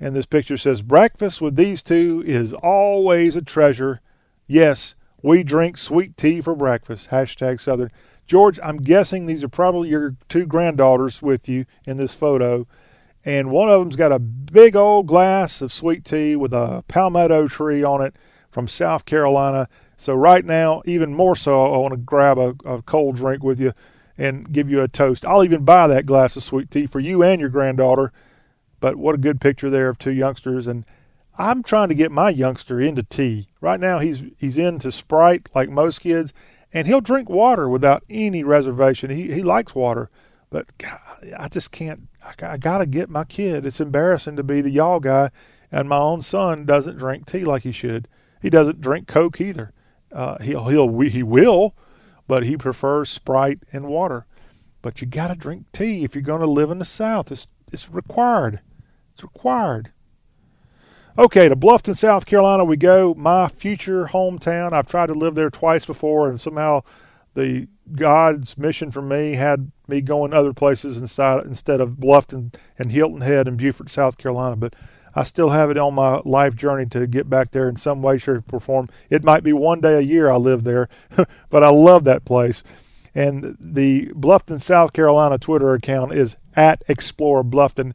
And this picture says, Breakfast with these two is always a treasure. Yes, we drink sweet tea for breakfast. Hashtag Southern. George, I'm guessing these are probably your two granddaughters with you in this photo. And one of them's got a big old glass of sweet tea with a palmetto tree on it from South Carolina. So right now, even more so, I want to grab a, a cold drink with you and give you a toast. I'll even buy that glass of sweet tea for you and your granddaughter. But what a good picture there of two youngsters and I'm trying to get my youngster into tea. Right now he's he's into Sprite like most kids and he'll drink water without any reservation. He he likes water, but God, I just can't I, I got to get my kid. It's embarrassing to be the y'all guy and my own son doesn't drink tea like he should. He doesn't drink Coke either. Uh, he'll he'll he will, but he prefers Sprite and water. But you got to drink tea if you're going to live in the South. It's it's required. It's required. Okay, to Bluffton, South Carolina, we go. My future hometown. I've tried to live there twice before, and somehow the God's mission for me had me going other places inside instead of Bluffton and Hilton Head and Beaufort, South Carolina. But I still have it on my life journey to get back there in some way, shape, or form. It might be one day a year I live there, but I love that place. And the Bluffton, South Carolina Twitter account is at Explore Bluffton,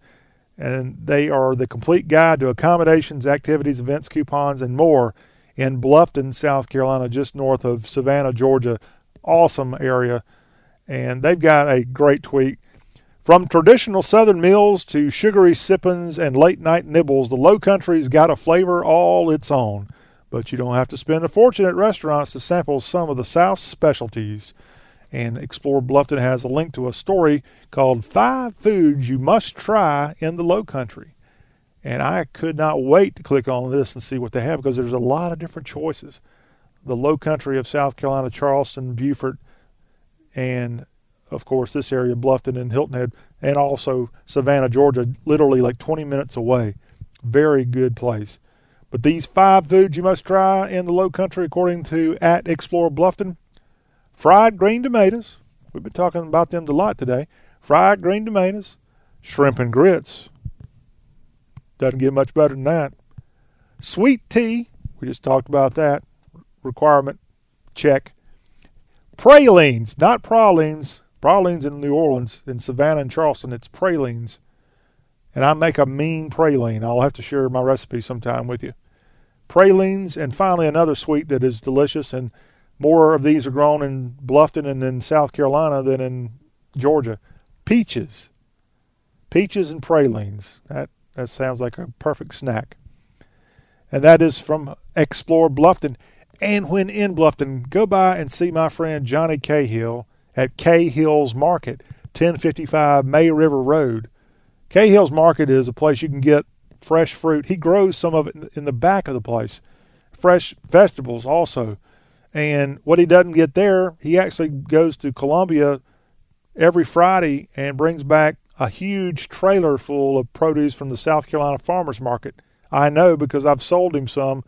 and they are the complete guide to accommodations, activities, events, coupons, and more in Bluffton, South Carolina, just north of Savannah, Georgia. Awesome area. And they've got a great tweet from traditional Southern meals to sugary sippins and late night nibbles, the Low Country's got a flavor all its own. But you don't have to spend a fortune at restaurants to sample some of the South's specialties. And Explore Bluffton has a link to a story called Five Foods You Must Try in the Low Country. And I could not wait to click on this and see what they have because there's a lot of different choices. The low country of South Carolina, Charleston, Beaufort, and of course this area, Bluffton and Hilton Head, and also Savannah, Georgia, literally like 20 minutes away. Very good place. But these five foods you must try in the low country, according to at Explore Bluffton fried green tomatoes. We've been talking about them a lot today. Fried green tomatoes, shrimp and grits. Doesn't get much better than that. Sweet tea. We just talked about that. Requirement. Check. Pralines, not pralines. Pralines in New Orleans, in Savannah and Charleston, it's pralines. And I make a mean praline. I'll have to share my recipe sometime with you. Pralines, and finally another sweet that is delicious, and more of these are grown in Bluffton and in South Carolina than in Georgia. Peaches. Peaches and pralines. That that sounds like a perfect snack. And that is from Explore Bluffton. And when in Bluffton, go by and see my friend Johnny Cahill at Cahill's Market, 1055 May River Road. Cahill's Market is a place you can get fresh fruit. He grows some of it in the back of the place. Fresh vegetables also. And what he doesn't get there, he actually goes to Columbia every Friday and brings back a huge trailer full of produce from the South Carolina Farmers Market. I know because I've sold him some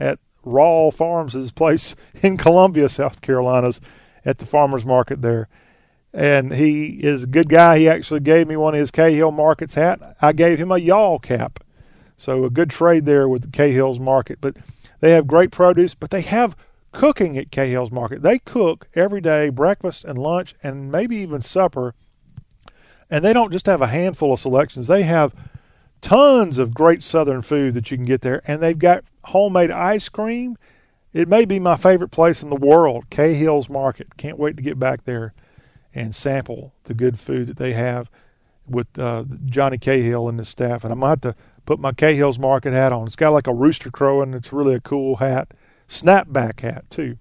at Rawl Farms' his place in Columbia, South Carolina's, at the farmers market there. And he is a good guy. He actually gave me one of his Cahill Markets hat. I gave him a yawl cap. So a good trade there with the Cahill's Market. But they have great produce, but they have cooking at Cahill's Market. They cook every day, breakfast and lunch, and maybe even supper and they don't just have a handful of selections, they have tons of great southern food that you can get there. And they've got homemade ice cream. It may be my favorite place in the world, Cahill's Market. Can't wait to get back there and sample the good food that they have with uh, Johnny Cahill and his staff. And I might have to put my Cahill's Market hat on. It's got like a rooster crowing. And it's really a cool hat. Snapback hat, too.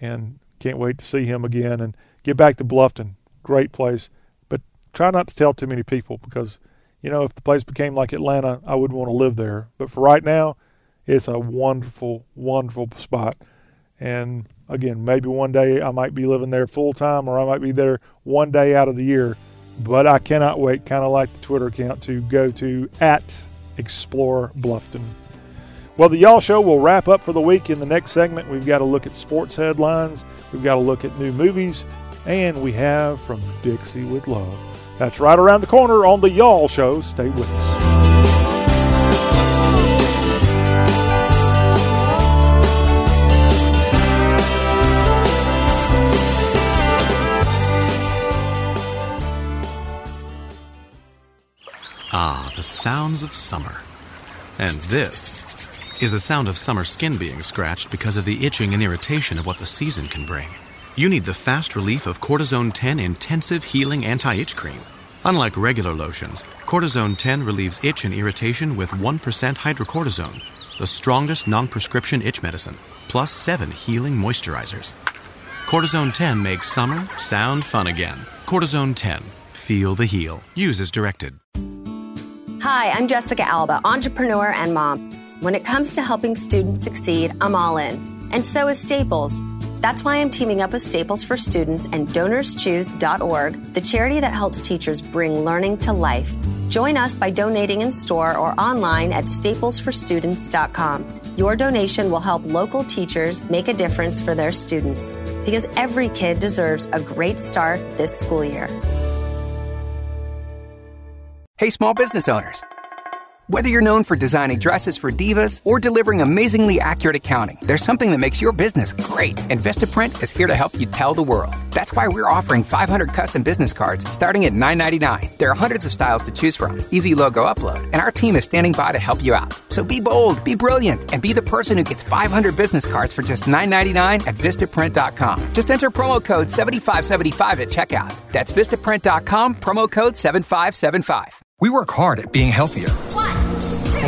And can't wait to see him again and get back to Bluffton. Great place but try not to tell too many people because, you know, if the place became like Atlanta, I wouldn't want to live there. But for right now, it's a wonderful, wonderful spot. And again, maybe one day I might be living there full time or I might be there one day out of the year. But I cannot wait, kind of like the Twitter account, to go to at Explore Bluffton. Well, the Y'all Show will wrap up for the week. In the next segment, we've got to look at sports headlines, we've got to look at new movies, and we have from Dixie with Love. That's right around the corner on the Y'all Show. Stay with us. Ah, the sounds of summer. And this is the sound of summer skin being scratched because of the itching and irritation of what the season can bring. You need the fast relief of Cortizone 10 Intensive Healing Anti Itch Cream. Unlike regular lotions, Cortizone 10 relieves itch and irritation with 1% hydrocortisone, the strongest non prescription itch medicine, plus 7 healing moisturizers. Cortizone 10 makes summer sound fun again. Cortizone 10. Feel the heal. Use as directed. Hi, I'm Jessica Alba, entrepreneur and mom. When it comes to helping students succeed, I'm all in. And so is Staples. That's why I'm teaming up with Staples for Students and DonorsChoose.org, the charity that helps teachers bring learning to life. Join us by donating in store or online at staplesforstudents.com. Your donation will help local teachers make a difference for their students because every kid deserves a great start this school year. Hey, small business owners. Whether you're known for designing dresses for divas or delivering amazingly accurate accounting, there's something that makes your business great. And Vistaprint is here to help you tell the world. That's why we're offering 500 custom business cards starting at $9.99. There are hundreds of styles to choose from, easy logo upload, and our team is standing by to help you out. So be bold, be brilliant, and be the person who gets 500 business cards for just $9.99 at Vistaprint.com. Just enter promo code 7575 at checkout. That's Vistaprint.com, promo code 7575. We work hard at being healthier.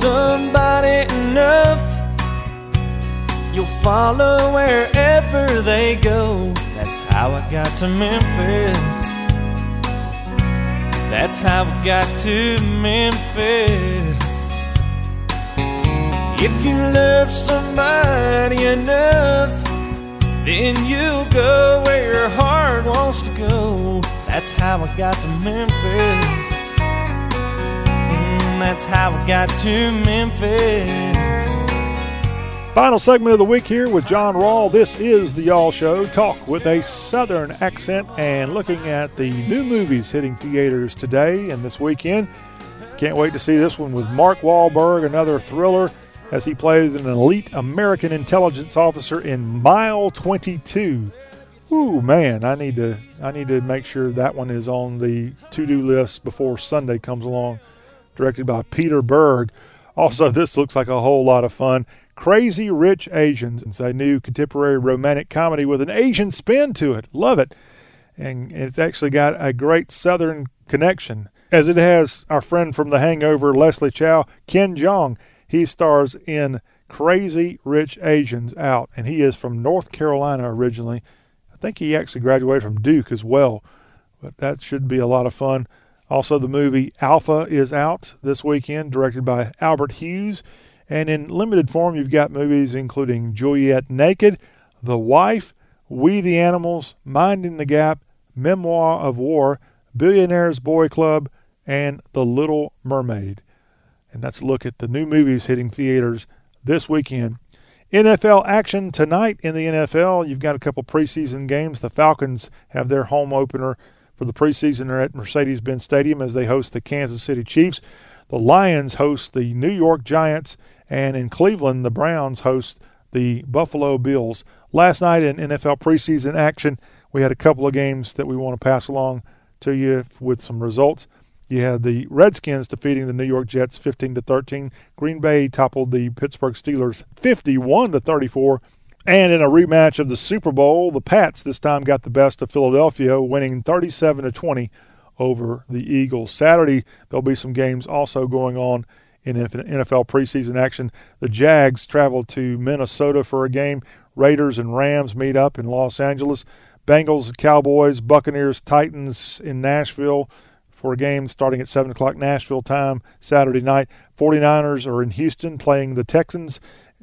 Somebody enough, you'll follow wherever they go. That's how I got to Memphis. That's how I got to Memphis. If you love somebody enough, then you'll go where your heart wants to go. That's how I got to Memphis. That's how I got to Memphis. Final segment of the week here with John Rawl. This is the Y'all Show. Talk with a Southern accent and looking at the new movies hitting theaters today and this weekend. Can't wait to see this one with Mark Wahlberg, another thriller as he plays an elite American intelligence officer in Mile 22. Ooh, man, I need to I need to make sure that one is on the to-do list before Sunday comes along. Directed by Peter Berg. Also, this looks like a whole lot of fun. Crazy Rich Asians. It's a new contemporary romantic comedy with an Asian spin to it. Love it. And it's actually got a great Southern connection, as it has our friend from The Hangover, Leslie Chow, Ken Jeong. He stars in Crazy Rich Asians out, and he is from North Carolina originally. I think he actually graduated from Duke as well, but that should be a lot of fun. Also, the movie Alpha is out this weekend, directed by Albert Hughes. And in limited form, you've got movies including Juliet Naked, The Wife, We the Animals, Minding the Gap, Memoir of War, Billionaire's Boy Club, and The Little Mermaid. And that's a look at the new movies hitting theaters this weekend. NFL action tonight in the NFL. You've got a couple preseason games. The Falcons have their home opener for the preseason are at Mercedes Benz Stadium as they host the Kansas City Chiefs. The Lions host the New York Giants, and in Cleveland, the Browns host the Buffalo Bills. Last night in NFL preseason action, we had a couple of games that we want to pass along to you with some results. You had the Redskins defeating the New York Jets 15 to 13. Green Bay toppled the Pittsburgh Steelers 51 to 34. And in a rematch of the Super Bowl, the Pats this time got the best of Philadelphia, winning 37 to 20 over the Eagles. Saturday, there'll be some games also going on in NFL preseason action. The Jags travel to Minnesota for a game. Raiders and Rams meet up in Los Angeles. Bengals, Cowboys, Buccaneers, Titans in Nashville for a game starting at 7 o'clock Nashville time Saturday night. 49ers are in Houston playing the Texans.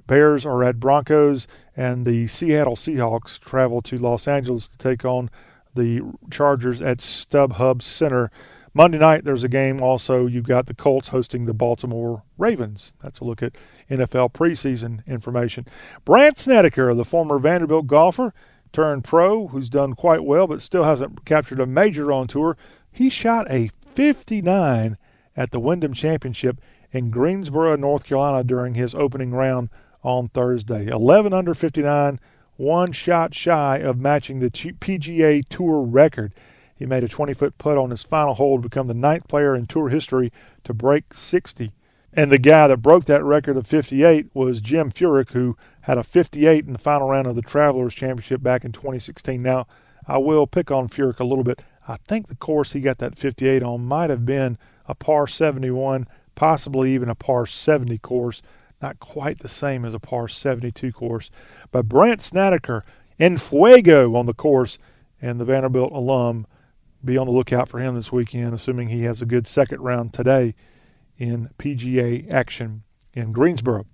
Bears are at Broncos, and the Seattle Seahawks travel to Los Angeles to take on the Chargers at StubHub Center. Monday night, there's a game also. You've got the Colts hosting the Baltimore Ravens. That's a look at NFL preseason information. Brandt Snedeker, the former Vanderbilt golfer turned pro, who's done quite well but still hasn't captured a major on tour, he shot a 59 at the Wyndham Championship in Greensboro, North Carolina during his opening round on Thursday. 11 under 59, one shot shy of matching the PGA Tour record. He made a 20 foot putt on his final hole to become the ninth player in tour history to break 60. And the guy that broke that record of 58 was Jim Furyk, who had a 58 in the final round of the Travelers Championship back in 2016. Now, I will pick on Furyk a little bit. I think the course he got that 58 on might have been a par 71, possibly even a par 70 course. Not quite the same as a par 72 course. But Brandt Snedeker in fuego on the course, and the Vanderbilt alum. Be on the lookout for him this weekend, assuming he has a good second round today in PGA action in Greensboro.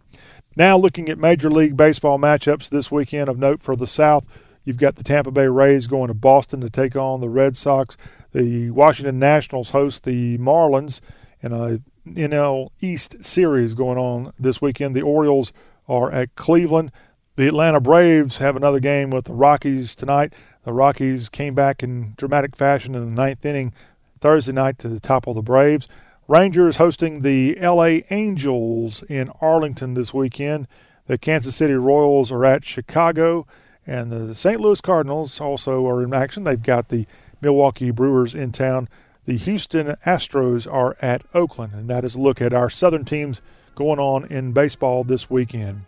Now, looking at Major League Baseball matchups this weekend of note for the South, you've got the Tampa Bay Rays going to Boston to take on the Red Sox. The Washington Nationals host the Marlins in a NL East series going on this weekend. The Orioles are at Cleveland. The Atlanta Braves have another game with the Rockies tonight. The Rockies came back in dramatic fashion in the ninth inning Thursday night to topple the Braves. Rangers hosting the LA Angels in Arlington this weekend. The Kansas City Royals are at Chicago, and the St. Louis Cardinals also are in action. They've got the Milwaukee Brewers in town. The Houston Astros are at Oakland, and that is a look at our Southern teams going on in baseball this weekend.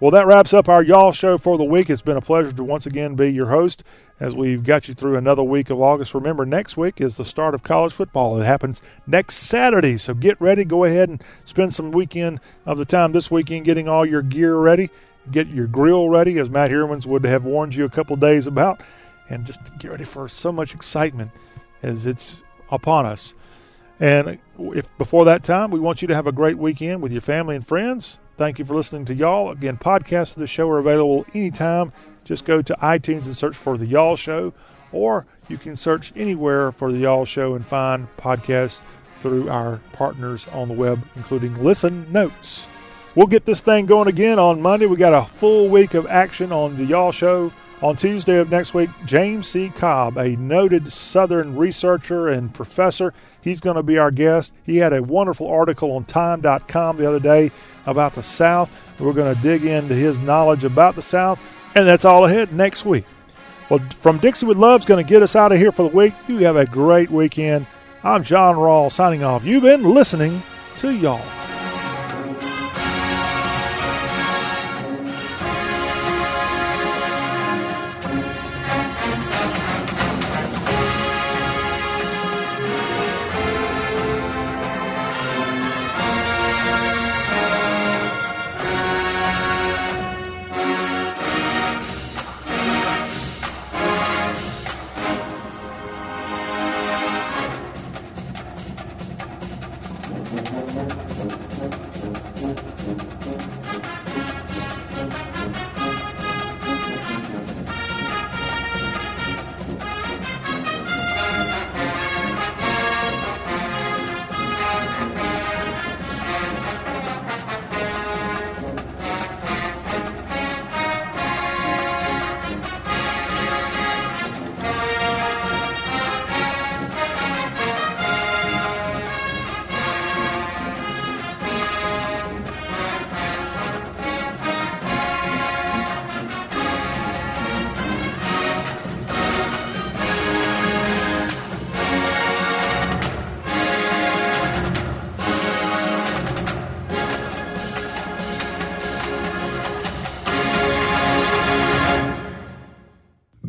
Well, that wraps up our Y'all show for the week. It's been a pleasure to once again be your host as we've got you through another week of August. Remember, next week is the start of college football. It happens next Saturday, so get ready. Go ahead and spend some weekend of the time this weekend getting all your gear ready. Get your grill ready, as Matt Hermans would have warned you a couple days about, and just get ready for so much excitement as it's upon us. And if before that time, we want you to have a great weekend with your family and friends. Thank you for listening to Y'all. Again, podcasts of the show are available anytime. Just go to iTunes and search for The Y'all Show, or you can search anywhere for The Y'all Show and find podcasts through our partners on the web, including Listen Notes. We'll get this thing going again on Monday. We got a full week of action on The Y'all Show. On Tuesday of next week, James C. Cobb, a noted Southern researcher and professor, he's going to be our guest. He had a wonderful article on Time.com the other day about the South. We're going to dig into his knowledge about the South, and that's all ahead next week. Well, from Dixie with Love's going to get us out of here for the week. You have a great weekend. I'm John Rawl signing off. You've been listening to Y'all.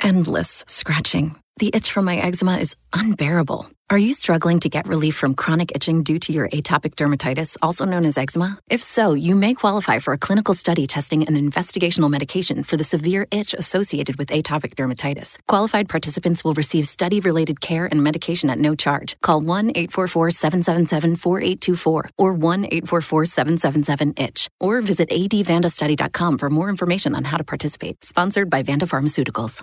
Endless scratching. The itch from my eczema is unbearable. Are you struggling to get relief from chronic itching due to your atopic dermatitis, also known as eczema? If so, you may qualify for a clinical study testing an investigational medication for the severe itch associated with atopic dermatitis. Qualified participants will receive study related care and medication at no charge. Call 1 844 777 4824 or 1 844 777 ITCH or visit advandastudy.com for more information on how to participate. Sponsored by Vanda Pharmaceuticals.